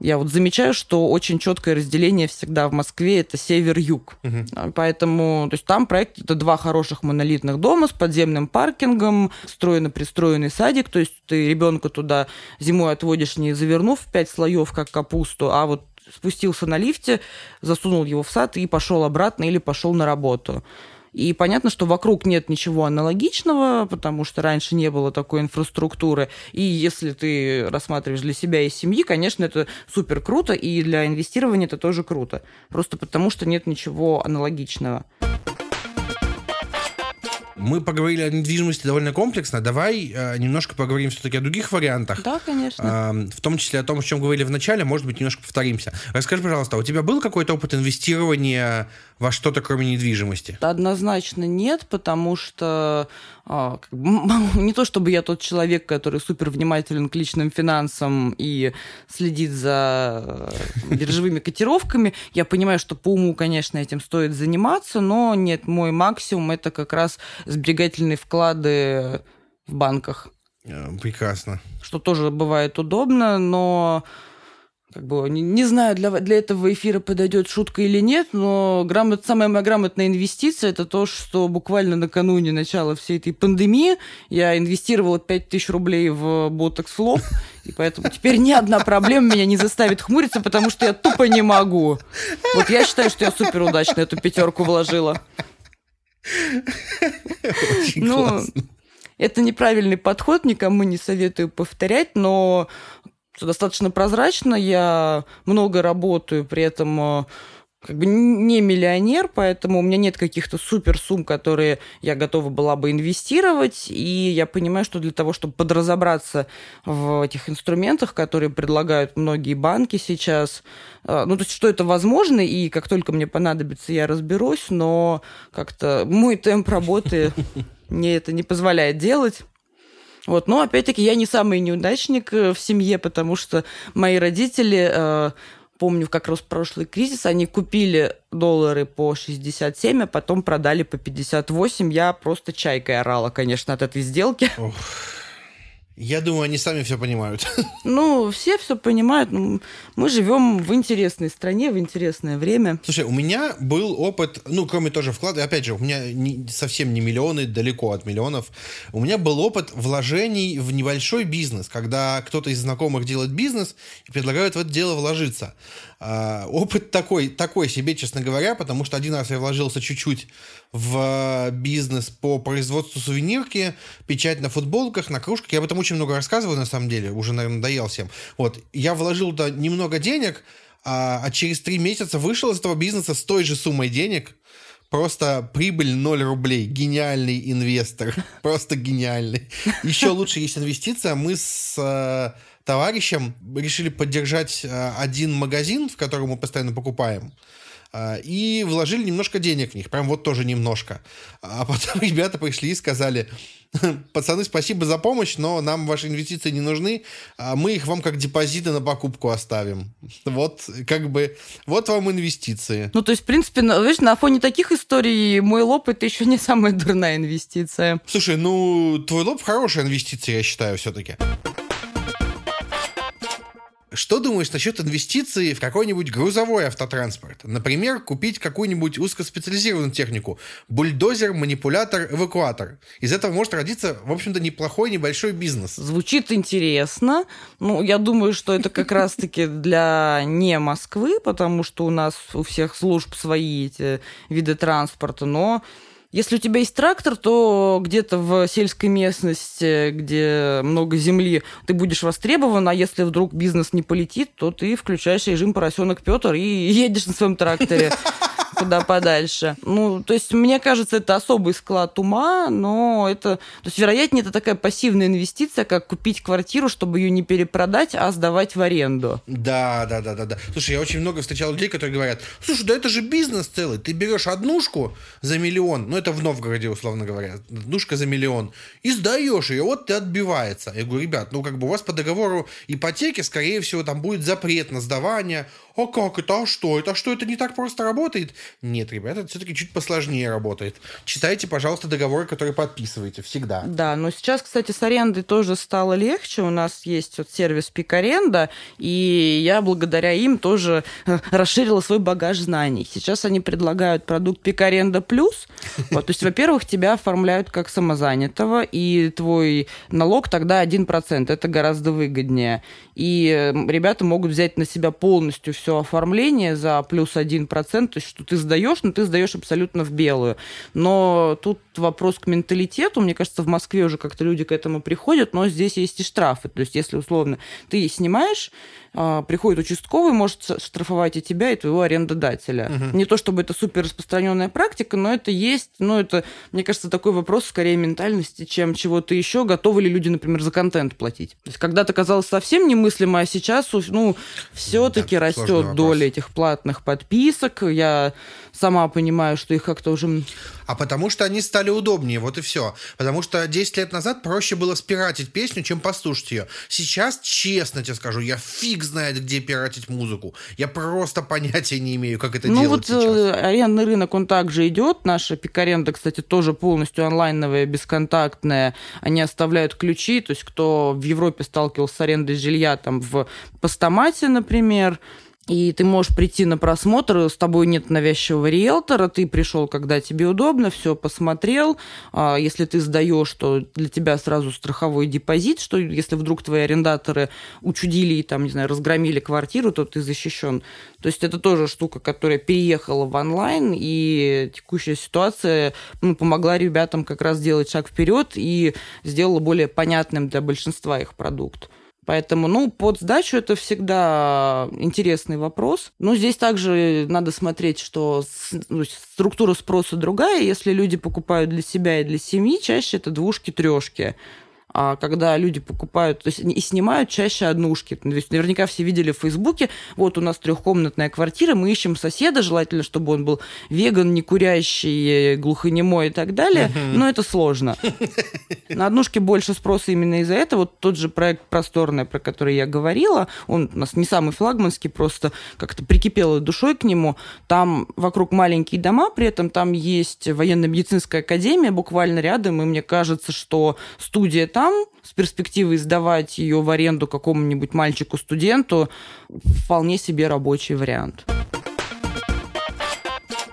Я вот замечаю, что очень четкое разделение всегда в Москве это север-юг. Угу. Поэтому, то есть там проект это два хороших монолитных дома с подземным паркингом, встроенно-пристроенный садик. То есть ты ребенка туда зимой отводишь не завернув в пять слоев, как капусту, а вот спустился на лифте, засунул его в сад и пошел обратно или пошел на работу. И понятно, что вокруг нет ничего аналогичного, потому что раньше не было такой инфраструктуры. И если ты рассматриваешь для себя и семьи, конечно, это супер круто, и для инвестирования это тоже круто. Просто потому что нет ничего аналогичного. Мы поговорили о недвижимости довольно комплексно. Давай э, немножко поговорим все-таки о других вариантах. Да, конечно. Э, в том числе о том, о чем говорили в начале, может быть, немножко повторимся. Расскажи, пожалуйста, у тебя был какой-то опыт инвестирования во что-то, кроме недвижимости? Однозначно нет, потому что а, бы, не то чтобы я тот человек, который супер внимателен к личным финансам и следит за э, биржевыми котировками. Я понимаю, что по уму, конечно, этим стоит заниматься, но нет, мой максимум это как раз сберегательные вклады в банках. Прекрасно. Что тоже бывает удобно, но как бы не, не знаю, для, для этого эфира подойдет шутка или нет, но грамот, самая моя грамотная инвестиция это то, что буквально накануне начала всей этой пандемии я инвестировала 5000 рублей в Botox Lab, и поэтому теперь ни одна проблема меня не заставит хмуриться, потому что я тупо не могу. Вот я считаю, что я супер удачно эту пятерку вложила. Очень Ну, классно. это неправильный подход, никому не советую повторять, но достаточно прозрачно, я много работаю, при этом э, как бы не миллионер, поэтому у меня нет каких-то супер сумм, которые я готова была бы инвестировать, и я понимаю, что для того, чтобы подразобраться в этих инструментах, которые предлагают многие банки сейчас, э, ну, то есть, что это возможно, и как только мне понадобится, я разберусь, но как-то мой темп работы мне это не позволяет делать. Вот, но опять-таки я не самый неудачник э, в семье, потому что мои родители, э, помню, как раз прошлый кризис, они купили доллары по 67, а потом продали по 58. Я просто чайкой орала, конечно, от этой сделки. Я думаю, они сами все понимают. [laughs] Ну, все все понимают. ну, Мы живем в интересной стране, в интересное время. Слушай, у меня был опыт, ну, кроме тоже вклада, опять же, у меня не- совсем не миллионы, далеко от миллионов. У меня был опыт вложений в небольшой бизнес, когда кто-то из знакомых делает бизнес и предлагают в это дело вложиться. А, опыт такой, такой себе, честно говоря, потому что один раз я вложился чуть-чуть в бизнес по производству сувенирки, печать на футболках, на кружках. Я об этом очень много рассказываю, на самом деле, уже, наверное, надоел всем. Вот, я вложил туда немного денег, а, а через три месяца вышел из этого бизнеса с той же суммой денег. Просто прибыль 0 рублей. Гениальный инвестор. [laughs] Просто гениальный. Еще лучше есть инвестиция. Мы с э, товарищем решили поддержать э, один магазин, в котором мы постоянно покупаем. А, И вложили немножко денег в них, прям вот тоже немножко. А потом [laughs] ребята пришли и сказали, [laughs] пацаны, спасибо за помощь, но нам ваши инвестиции не нужны, а мы их вам как депозиты на покупку оставим. [laughs] Вот, как бы, вот вам инвестиции. Ну, то есть, в принципе, на, видишь, на фоне таких историй мой лоб это еще не самая дурная инвестиция. Слушай, ну, твой лоб хорошая инвестиция, я считаю, все-таки. Что думаешь насчет инвестиций в какой-нибудь грузовой автотранспорт? Например, купить какую-нибудь узкоспециализированную технику. Бульдозер, манипулятор, эвакуатор. Из этого может родиться, в общем-то, неплохой небольшой бизнес. Звучит интересно. Ну, я думаю, что это как раз-таки для не Москвы, потому что у нас у всех служб свои эти виды транспорта, но если у тебя есть трактор, то где-то в сельской местности, где много земли, ты будешь востребован, а если вдруг бизнес не полетит, то ты включаешь режим поросенок Петр и [laughs] едешь на своем тракторе куда подальше. Ну, то есть, мне кажется, это особый склад ума, но это... То есть, вероятнее, это такая пассивная инвестиция, как купить квартиру, чтобы ее не перепродать, а сдавать в аренду. Да, да, да, да, да. Слушай, я очень много встречал людей, которые говорят, слушай, да это же бизнес целый. Ты берешь однушку за миллион, ну это в Новгороде, условно говоря, однушка за миллион, и сдаешь ее, вот ты отбивается. Я говорю, ребят, ну как бы у вас по договору ипотеки, скорее всего, там будет запрет на сдавание. А как это? А что это? А что это не так просто работает? Нет, ребята, это все-таки чуть посложнее работает. Читайте, пожалуйста, договоры, которые подписываете, всегда. Да, но сейчас, кстати, с арендой тоже стало легче. У нас есть вот сервис Пик-аренда, и я благодаря им тоже э, расширила свой багаж знаний. Сейчас они предлагают продукт Пик-аренда плюс. Вот, то есть, во-первых, тебя оформляют как самозанятого, и твой налог тогда 1%. Это гораздо выгоднее. И э, ребята могут взять на себя полностью все оформление за плюс 1%, то есть что ты сдаешь, но ты сдаешь абсолютно в белую. Но тут вопрос к менталитету. Мне кажется, в Москве уже как-то люди к этому приходят, но здесь есть и штрафы. То есть если условно ты снимаешь, приходит участковый, может штрафовать и тебя, и твоего арендодателя. Мгм. Не то чтобы это супер распространенная практика, но это есть, но это, мне кажется, такой вопрос скорее ментальности, чем чего-то еще. Готовы ли люди, например, за контент платить? То есть когда-то казалось совсем немыслимо, а сейчас, ну, все-таки Да, растет доля этих платных подписок. Я сама понимаю, что их как-то уже А потому что они стали удобнее, вот и все. Потому что 10 лет назад проще было спиратить песню, чем послушать ее. Сейчас, честно тебе скажу, я фиг знает, где пиратить музыку. Я просто [laughs] понятия не имею, как это ну делать вот сейчас. Э, арендный рынок, он также идет. Наша пикаренда, кстати, тоже полностью онлайновая, бесконтактная. Они оставляют ключи, то есть кто в Европе сталкивался с арендой жилья там в Постамате, например, и ты можешь прийти на просмотр, с тобой нет навязчивого риэлтора, ты пришел, когда тебе удобно, все посмотрел. А если ты сдаешь, то для тебя сразу страховой депозит, что если вдруг твои арендаторы учудили и там, не знаю, разгромили квартиру, то ты защищен. То есть это тоже штука, которая переехала в онлайн, и текущая ситуация ну, помогла ребятам как раз сделать шаг вперед и сделала более понятным для большинства их продукт. Поэтому, ну, под сдачу это всегда интересный вопрос. Но здесь также надо смотреть, что ну, структура спроса другая. Если люди покупают для себя и для семьи, чаще это двушки-трешки когда люди покупают, то есть и снимают чаще однушки. То есть наверняка все видели в Фейсбуке, вот у нас трехкомнатная квартира, мы ищем соседа, желательно, чтобы он был веган, не курящий, глухонемой и так далее, но это сложно. [laughs] На однушке больше спроса именно из-за этого. Вот тот же проект «Просторная», про который я говорила, он у нас не самый флагманский, просто как-то прикипела душой к нему. Там вокруг маленькие дома, при этом там есть военно-медицинская академия буквально рядом, и мне кажется, что студия там там с перспективой сдавать ее в аренду какому-нибудь мальчику-студенту вполне себе рабочий вариант.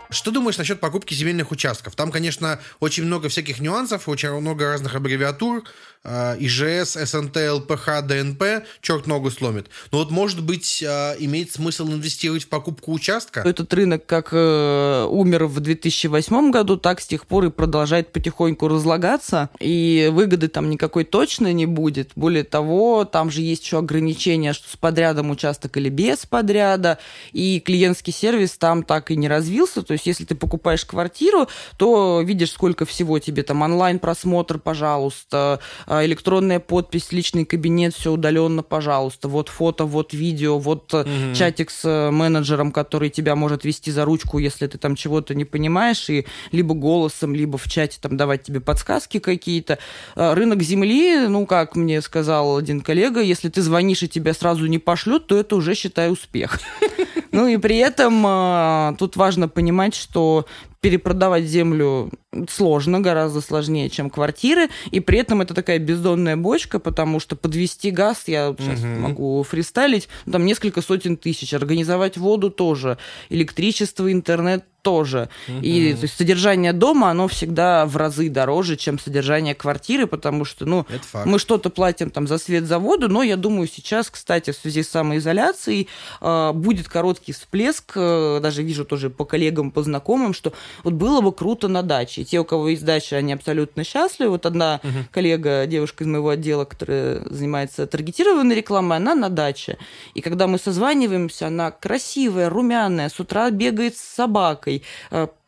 Что думаешь насчет покупки земельных участков? Там, конечно, очень много всяких нюансов, очень много разных аббревиатур. А, ИЖС, СНТ, ЛПХ, ДНП, черт ногу сломит. Но вот, может быть, а, имеет смысл инвестировать в покупку участка? Этот рынок как э, умер в 2008 году, так с тех пор и продолжает потихоньку разлагаться, и выгоды там никакой точно не будет. Более того, там же есть еще ограничения, что с подрядом участок или без подряда, и клиентский сервис там так и не развился. То есть, если ты покупаешь квартиру, то видишь, сколько всего тебе там онлайн-просмотр, пожалуйста, электронная подпись, личный кабинет, все удаленно, пожалуйста. Вот фото, вот видео, вот угу. чатик с э, менеджером, который тебя может вести за ручку, если ты там чего-то не понимаешь, и либо голосом, либо в чате там давать тебе подсказки какие-то. А, рынок земли, ну, как мне сказал один коллега, если ты звонишь и тебя сразу не пошлют, то это уже, считай, успех. [laughs] Ну и при этом тут важно понимать, что перепродавать землю сложно, гораздо сложнее, чем квартиры, и при этом это такая бездонная бочка, потому что подвести газ, я сейчас угу. могу фристайлить, там несколько сотен тысяч, организовать воду тоже, электричество, интернет тоже. Угу. И то есть, содержание дома, оно всегда в разы дороже, чем содержание квартиры, потому что, ну, мы что-то платим там за свет, за воду, но я думаю, сейчас, кстати, в связи с самоизоляцией э, будет короткий всплеск, э, даже вижу тоже по коллегам, по знакомым, что вот было бы круто на даче. И те, у кого есть дача, они абсолютно счастливы. Вот одна угу. коллега, девушка из моего отдела, которая занимается таргетированной рекламой, она на даче. И когда мы созваниваемся, она красивая, румяная, с утра бегает с собакой,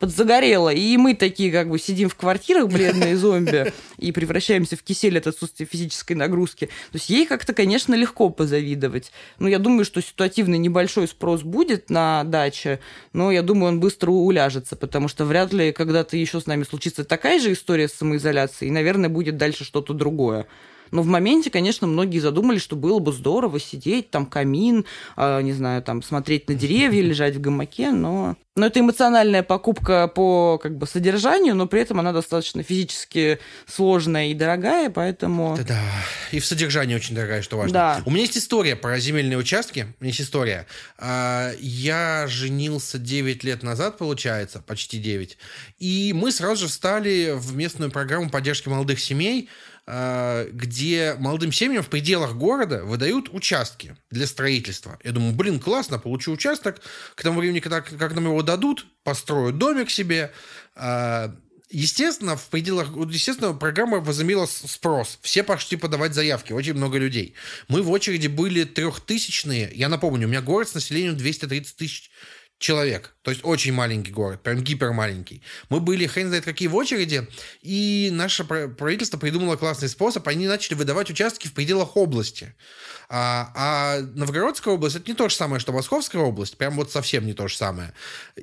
девушкой подзагорела, и мы такие как бы сидим в квартирах, бледные зомби, и превращаемся в кисель от отсутствия физической нагрузки. То есть ей как-то, конечно, легко позавидовать. Но я думаю, что ситуативный небольшой спрос будет на даче, но я думаю, он быстро уляжется, потому что вряд ли когда-то еще с нами случится такая же история с самоизоляцией, и, наверное, будет дальше что-то другое. Но в моменте, конечно, многие задумались, что было бы здорово сидеть, там камин, э, не знаю, там смотреть на деревья, лежать в гамаке, но... Но это эмоциональная покупка по как бы содержанию, но при этом она достаточно физически сложная и дорогая, поэтому... Да, и в содержании очень дорогая, что важно. Да. У меня есть история про земельные участки. У меня есть история. А, я женился 9 лет назад, получается, почти 9. И мы сразу же встали в местную программу поддержки молодых семей, а, где молодым семьям в пределах города выдают участки для строительства. Я думаю, блин, классно, получу участок, к тому времени, когда, как нам его дадут, построю домик себе. А, естественно, в пределах, естественно, программа возымела спрос. Все пошли подавать заявки, очень много людей. Мы в очереди были трехтысячные. Я напомню, у меня город с населением 230 тысяч человек. То есть очень маленький город, прям гипермаленький. Мы были, хрен знает какие, в очереди, и наше правительство придумало классный способ. Они начали выдавать участки в пределах области. А, а Новгородская область это не то же самое, что Московская область, прям вот совсем не то же самое.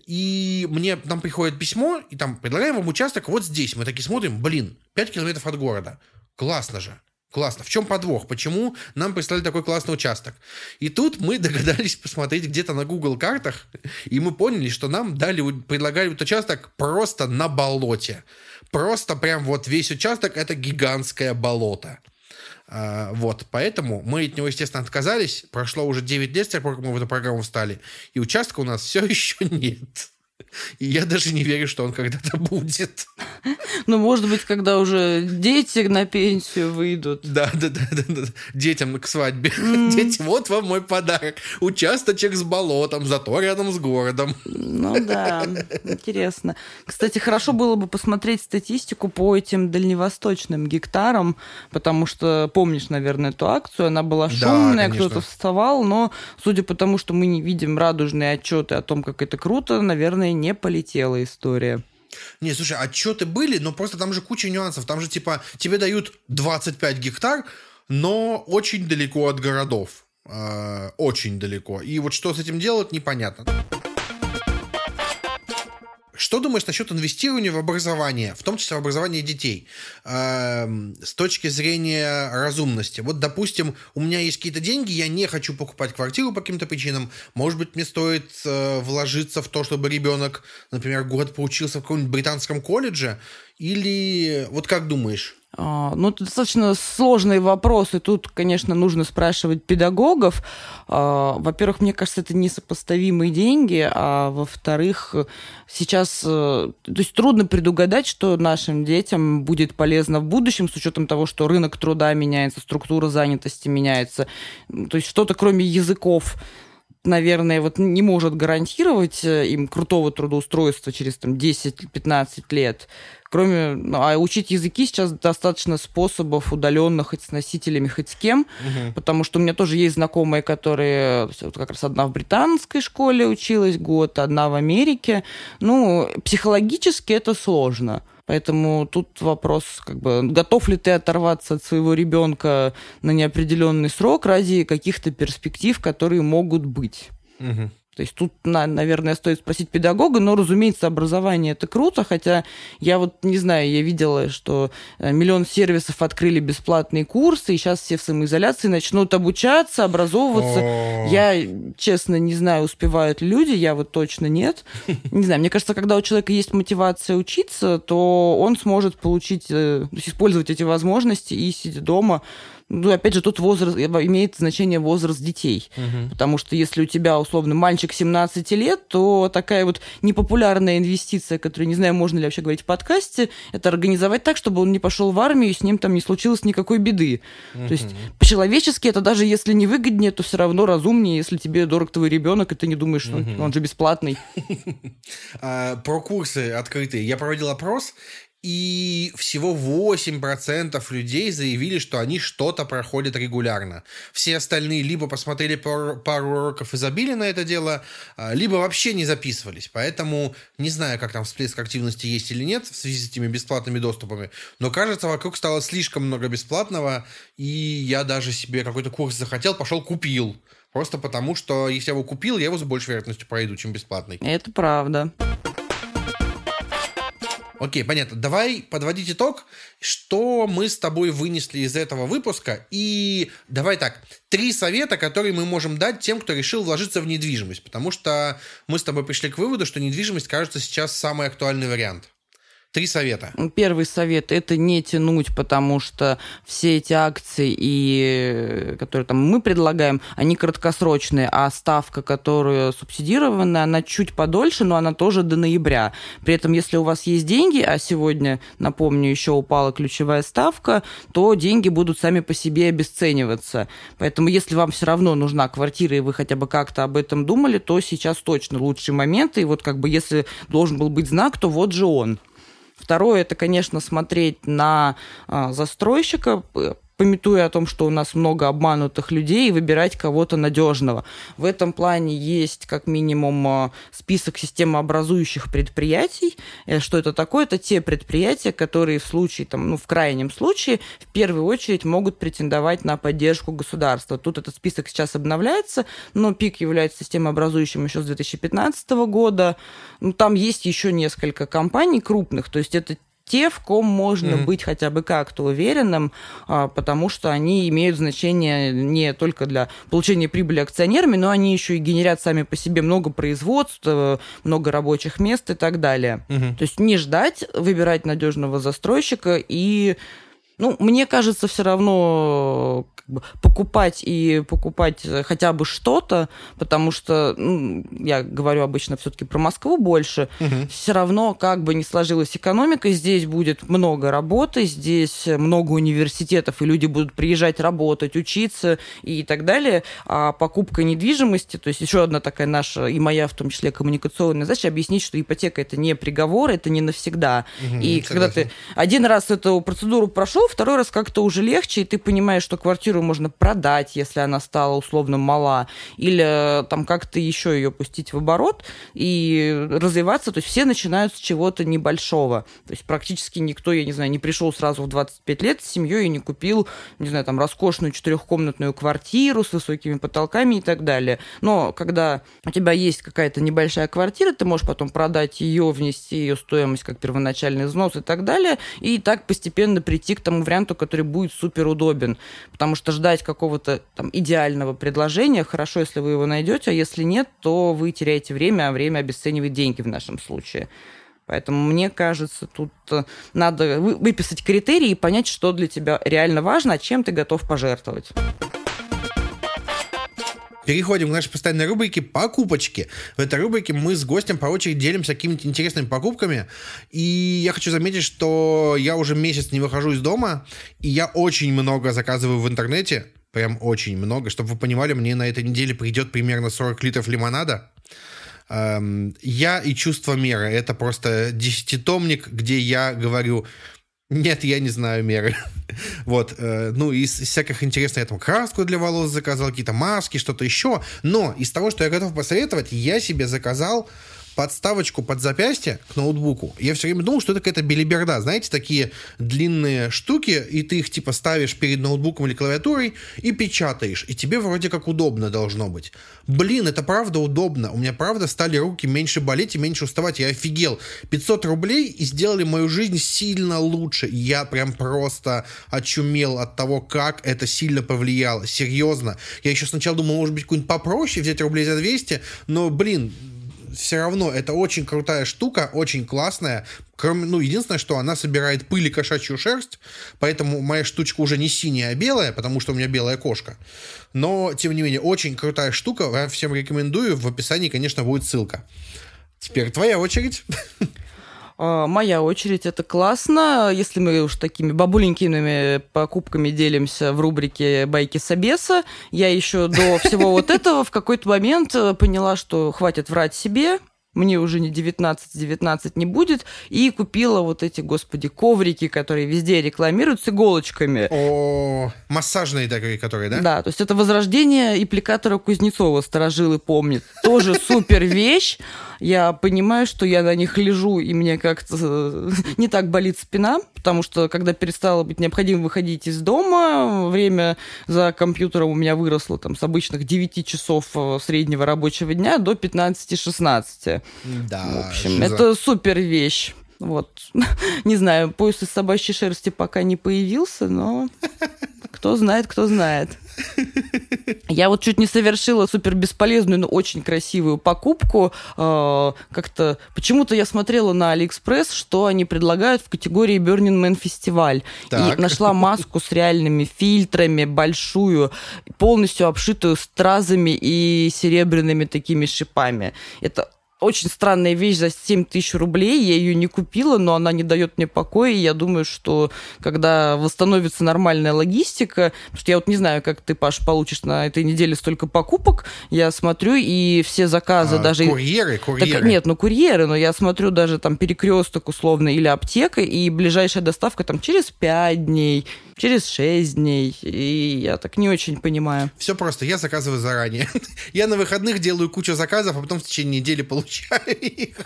И мне нам приходит письмо, и там предлагаем вам участок вот здесь. Мы такие смотрим, блин, 5 километров от города. Классно же. Классно. В чем подвох? Почему нам прислали такой классный участок? И тут мы догадались посмотреть где-то на Google картах, и мы поняли, что нам дали, предлагали этот участок просто на болоте. Просто прям вот весь участок это гигантское болото. А, вот, поэтому мы от него, естественно, отказались. Прошло уже 9 лет с тех пор, как мы в эту программу встали. И участка у нас все [laughs] еще нет. И я даже не верю, что он когда-то будет. Ну, может быть, когда уже дети на пенсию выйдут. Да, да, да, да, да. Детям к свадьбе. Mm. Дети, вот вам мой подарок. Участочек с болотом, зато рядом с городом. Ну да, интересно. Кстати, хорошо было бы посмотреть статистику по этим дальневосточным гектарам, потому что помнишь, наверное, эту акцию, она была шумная, да, кто-то вставал, но судя по тому, что мы не видим радужные отчеты о том, как это круто, наверное, не полетела история. Не, слушай, отчеты были, но просто там же куча нюансов. Там же, типа, тебе дают 25 гектар, но очень далеко от городов. Э, очень далеко. И вот что с этим делать, непонятно. Что думаешь насчет инвестирования в образование, в том числе в образование детей, э, с точки зрения разумности? Вот, допустим, у меня есть какие-то деньги, я не хочу покупать квартиру по каким-то причинам. Может быть, мне стоит э, вложиться в то, чтобы ребенок, например, год поучился в каком-нибудь британском колледже? Или вот как думаешь? А, ну, это достаточно сложные вопросы. Тут, конечно, нужно спрашивать педагогов. А, во-первых, мне кажется, это несопоставимые деньги, а во-вторых, сейчас э, то есть трудно предугадать, что нашим детям будет полезно в будущем с учетом того, что рынок труда меняется, структура занятости меняется. То есть что-то кроме языков наверное, вот не может гарантировать э, им крутого трудоустройства через там, 10-15 лет. Кроме, ну, а учить языки сейчас достаточно способов удаленных хоть с носителями, хоть с кем, угу. потому что у меня тоже есть знакомые, которые вот как раз одна в британской школе училась год, одна в Америке. Ну, психологически это сложно. Поэтому тут вопрос, как бы, готов ли ты оторваться от своего ребенка на неопределенный срок ради каких-то перспектив, которые могут быть. Угу. То есть тут, наверное, стоит спросить педагога, но, разумеется, образование это круто, хотя я вот не знаю, я видела, что э, миллион сервисов открыли бесплатные курсы, и сейчас все в самоизоляции начнут обучаться, образовываться. Я, честно, не знаю, успевают ли люди, я вот точно нет. [laughs] Не знаю, мне кажется, когда у человека есть мотивация учиться, то он сможет получить, э, использовать эти возможности и сидя дома ну, опять же, тут возраст, имеет значение возраст детей. Угу. Потому что если у тебя, условно, мальчик 17 лет, то такая вот непопулярная инвестиция, которую, не знаю, можно ли вообще говорить в подкасте, это организовать так, чтобы он не пошел в армию, и с ним там не случилось никакой беды. Угу. То есть по-человечески это даже если не выгоднее, то все равно разумнее, если тебе дорог твой ребенок, и ты не думаешь, что угу. он же бесплатный. [laughs] А, про курсы открытые. Я проводил опрос, и всего 8% людей заявили, что они что-то проходят регулярно. Все остальные либо посмотрели пару, уроков и забили на это дело, а, либо вообще не записывались. Поэтому не знаю, как там всплеск активности есть или нет в связи с этими бесплатными доступами, но кажется, вокруг стало слишком много бесплатного, и я даже себе какой-то курс захотел, пошел купил. Просто потому, что если я его купил, я его с большей вероятностью пройду, чем бесплатный. Это правда. Окей, понятно. Давай подводить итог, что мы с тобой вынесли из этого выпуска. И давай так, три совета, которые мы можем дать тем, кто решил вложиться в недвижимость. Потому что мы с тобой пришли к выводу, что недвижимость кажется сейчас самый актуальный вариант. Три совета. Первый совет – это не тянуть, потому что все эти акции, и, которые там мы предлагаем, они краткосрочные, а ставка, которая субсидированная, она чуть подольше, но она тоже до ноября. При этом, если у вас есть деньги, а сегодня, напомню, еще упала ключевая ставка, то деньги будут сами по себе обесцениваться. Поэтому, если вам все равно нужна квартира, и вы хотя бы как-то об этом думали, то сейчас точно лучший момент. И вот как бы если должен был быть знак, то вот же он. Второе, это, конечно, смотреть на а, застройщика, пометуя о том, что у нас много обманутых людей, и выбирать кого-то надежного. В этом плане есть как минимум э, список системообразующих предприятий. Э, что это такое? Это те предприятия, которые в случае, там, ну, в крайнем случае, в первую очередь могут претендовать на поддержку государства. Тут этот список сейчас обновляется, но ПИК является системообразующим еще с 2015 года. Ну, там есть еще несколько компаний крупных, то есть это те, в ком можно mm-hmm. быть хотя бы как-то уверенным, а, потому что они имеют значение не только для получения прибыли акционерами, но они еще и генерят сами по себе много производств, э, много рабочих мест и так далее. Mm-hmm. То есть не ждать, выбирать надежного застройщика и ну, мне кажется, все равно бы, покупать и покупать хотя бы что-то, потому что ну, я говорю обычно все-таки про Москву больше, угу. все равно как бы не сложилась экономика, здесь будет много работы, здесь много университетов, и люди будут приезжать работать, учиться и так далее. А покупка недвижимости, то есть еще одна такая наша и моя в том числе коммуникационная задача объяснить, что ипотека это не приговор, это не навсегда. Угу, и согласен. когда ты один раз эту процедуру прошел, второй раз как-то уже легче, и ты понимаешь, что квартиру можно продать, если она стала условно мала, или э, там как-то еще ее пустить в оборот и развиваться. То есть все начинают с чего-то небольшого. То есть практически никто, я не знаю, не пришел сразу в 25 лет с семьей и не купил, не знаю, там роскошную четырехкомнатную квартиру с высокими потолками и так далее. Но когда у тебя есть какая-то небольшая квартира, ты можешь потом продать ее, внести ее стоимость как первоначальный взнос и так далее, и так постепенно прийти к тому варианту, который будет супер удобен. Потому что ждать какого-то там идеального предложения. Хорошо, если вы его найдете, а если нет, то вы теряете время, а время обесценивает деньги в нашем случае. Поэтому мне кажется, тут э, надо выписать критерии и понять, что для тебя реально важно, а чем ты готов пожертвовать. Переходим к нашей постоянной рубрике «Покупочки». В этой рубрике мы с гостем по очереди делимся какими-то интересными покупками. И я хочу заметить, что я уже месяц не выхожу из дома, и я очень много заказываю в интернете. Прям очень много. Чтобы вы понимали, мне на этой неделе придет примерно 40 литров лимонада. Эм, я и чувство меры. Это просто десятитомник, где я говорю, нет, я не знаю меры. [laughs] вот, э, ну, из, всяких интересных я там краску для волос заказал, какие-то маски, что-то еще. Но из того, что я готов посоветовать, я себе заказал подставочку под запястье к ноутбуку. Я все время думал, что это какая-то белиберда. Знаете, такие длинные штуки, и ты их типа ставишь перед ноутбуком или клавиатурой и печатаешь. И тебе вроде как удобно должно быть. Блин, это правда удобно. У меня правда стали руки меньше болеть и меньше уставать. Я офигел. 500 рублей и сделали мою жизнь сильно лучше. Я прям просто очумел от того, как это сильно повлияло. Серьезно. Я еще сначала думал, может быть, какую-нибудь попроще взять рублей за 200, но, блин, все равно это очень крутая штука, очень классная. Кроме, ну, единственное, что она собирает пыль и кошачью шерсть, поэтому моя штучка уже не синяя, а белая, потому что у меня белая кошка. Но, тем не менее, очень крутая штука. Я всем рекомендую. В описании, конечно, будет ссылка. Теперь твоя очередь. [laughs] А, моя очередь, это классно. Если мы уж такими бабуленькими покупками делимся в рубрике «Байки Собеса», я еще до [laughs] всего вот этого в какой-то момент э, поняла, что хватит врать себе, мне уже не 19, 19 не будет, и купила вот эти, господи, коврики, которые везде рекламируют с иголочками. О, массажные такие, которые, да? Да, то есть это возрождение аппликатора Кузнецова, сторожилы помнят. Тоже супер вещь. Я понимаю, что я на них лежу, и мне как-то э, не так болит спина, потому что когда перестало быть необходимо выходить из дома, время за компьютером у меня выросло там с обычных 9 часов э, среднего рабочего дня до 15-16. Да. В общем, это супер вещь. Вот. [laughs] Не знаю, пояс из собачьей шерсти пока не появился, но [laughs] кто знает, кто знает. Я вот чуть не совершила супер бесполезную, но очень красивую покупку. Э, как-то почему-то я смотрела на Алиэкспресс, что они предлагают в категории Burning Man фестиваль. Так. И нашла маску с реальными фильтрами, большую, полностью обшитую стразами и серебряными такими шипами. Это очень странная вещь за 7 тысяч рублей. Я ее не купила, но она не дает мне покоя. И я думаю, что когда восстановится нормальная логистика, потому что я вот не знаю, как ты, Паш, получишь на этой неделе столько покупок, я смотрю, и все заказы А, даже... Курьеры, курьеры. Так, нет, ну курьеры, но я смотрю даже там перекресток условно или аптека, и ближайшая доставка там через 5 дней, через 6 дней. И я так не очень понимаю. Все просто, я заказываю заранее. [laughs] Я на выходных делаю кучу заказов, а потом в течение недели [laughs] получаю их.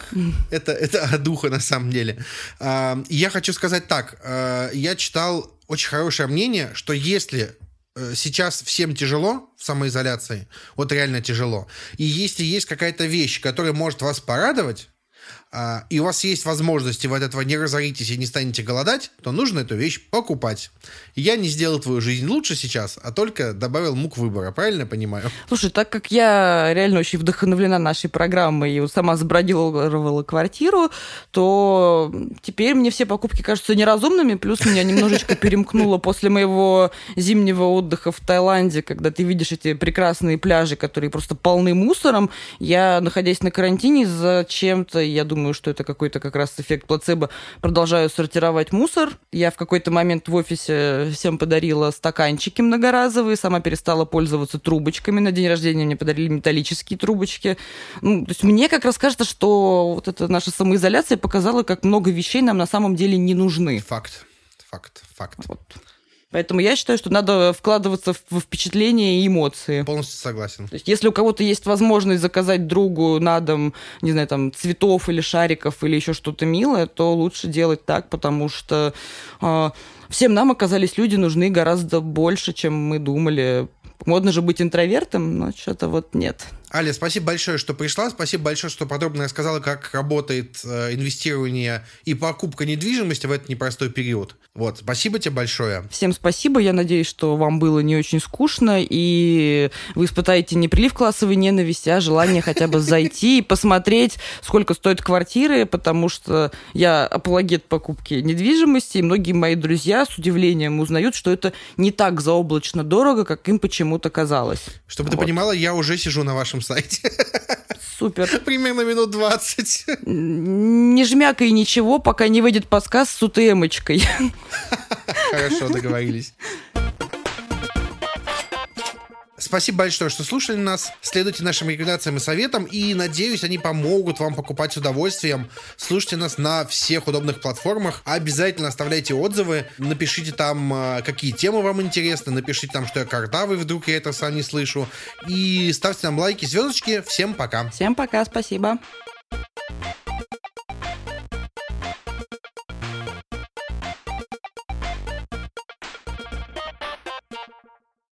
Это, это духа на самом деле. А, Я хочу сказать так. а, Я читал очень хорошее мнение, что если э, сейчас всем тяжело в самоизоляции, вот реально тяжело, и если есть какая-то вещь, которая может вас порадовать, и у вас есть возможность, и вы от этого не разоритесь и не станете голодать, то нужно эту вещь покупать. Я не сделал твою жизнь лучше сейчас, а только добавил мук выбора, правильно понимаю? Слушай, так как я реально очень вдохновлена нашей программой и сама забродировала квартиру, то теперь мне все покупки кажутся неразумными, плюс меня немножечко перемкнуло после моего зимнего отдыха в Таиланде, когда ты видишь эти прекрасные пляжи, которые просто полны мусором. Я, находясь на карантине, зачем-то, я думаю, что это какой-то как раз эффект плацебо, продолжаю сортировать мусор. Я в какой-то момент в офисе всем подарила стаканчики многоразовые, сама перестала пользоваться трубочками. На день рождения мне подарили металлические трубочки. Ну, то есть мне как раз кажется, что вот эта наша самоизоляция показала, как много вещей нам на самом деле не нужны. Факт. Факт. Факт. Вот. Поэтому я считаю, что надо вкладываться в впечатления и эмоции. Полностью согласен. То есть, если у кого-то есть возможность заказать другу на дом, не знаю, там, цветов или шариков или еще что-то милое, то лучше делать так, потому что э, всем нам оказались люди нужны гораздо больше, чем мы думали. Модно же быть интровертом, но что-то вот нет. Аля, спасибо большое, что пришла. Спасибо большое, что подробно рассказала, как работает э, инвестирование и покупка недвижимости в этот непростой период. Вот, спасибо тебе большое. Всем спасибо. Я надеюсь, что вам было не очень скучно, и вы испытаете не прилив классовой ненависти, а желание хотя бы зайти и посмотреть, сколько стоят квартиры, потому что я апологет покупки недвижимости, и многие мои друзья с удивлением узнают, что это не так заоблачно дорого, как им почему-то казалось. Чтобы ты понимала, я уже сижу на вашем сайте. Супер. Примерно минут 20. Не жмякай ничего, пока не выйдет подсказ с УТМочкой. Хорошо, договорились. Спасибо большое, что слушали нас. Следуйте нашим рекомендациям и советам. И, надеюсь, они помогут вам покупать с удовольствием. Слушайте нас на всех удобных платформах. Обязательно оставляйте отзывы. Напишите там, э, какие темы вам интересны. Напишите там, что я картавый, вдруг я это сам не слышу. И ставьте нам лайки, звездочки. Всем пока. Всем пока, спасибо.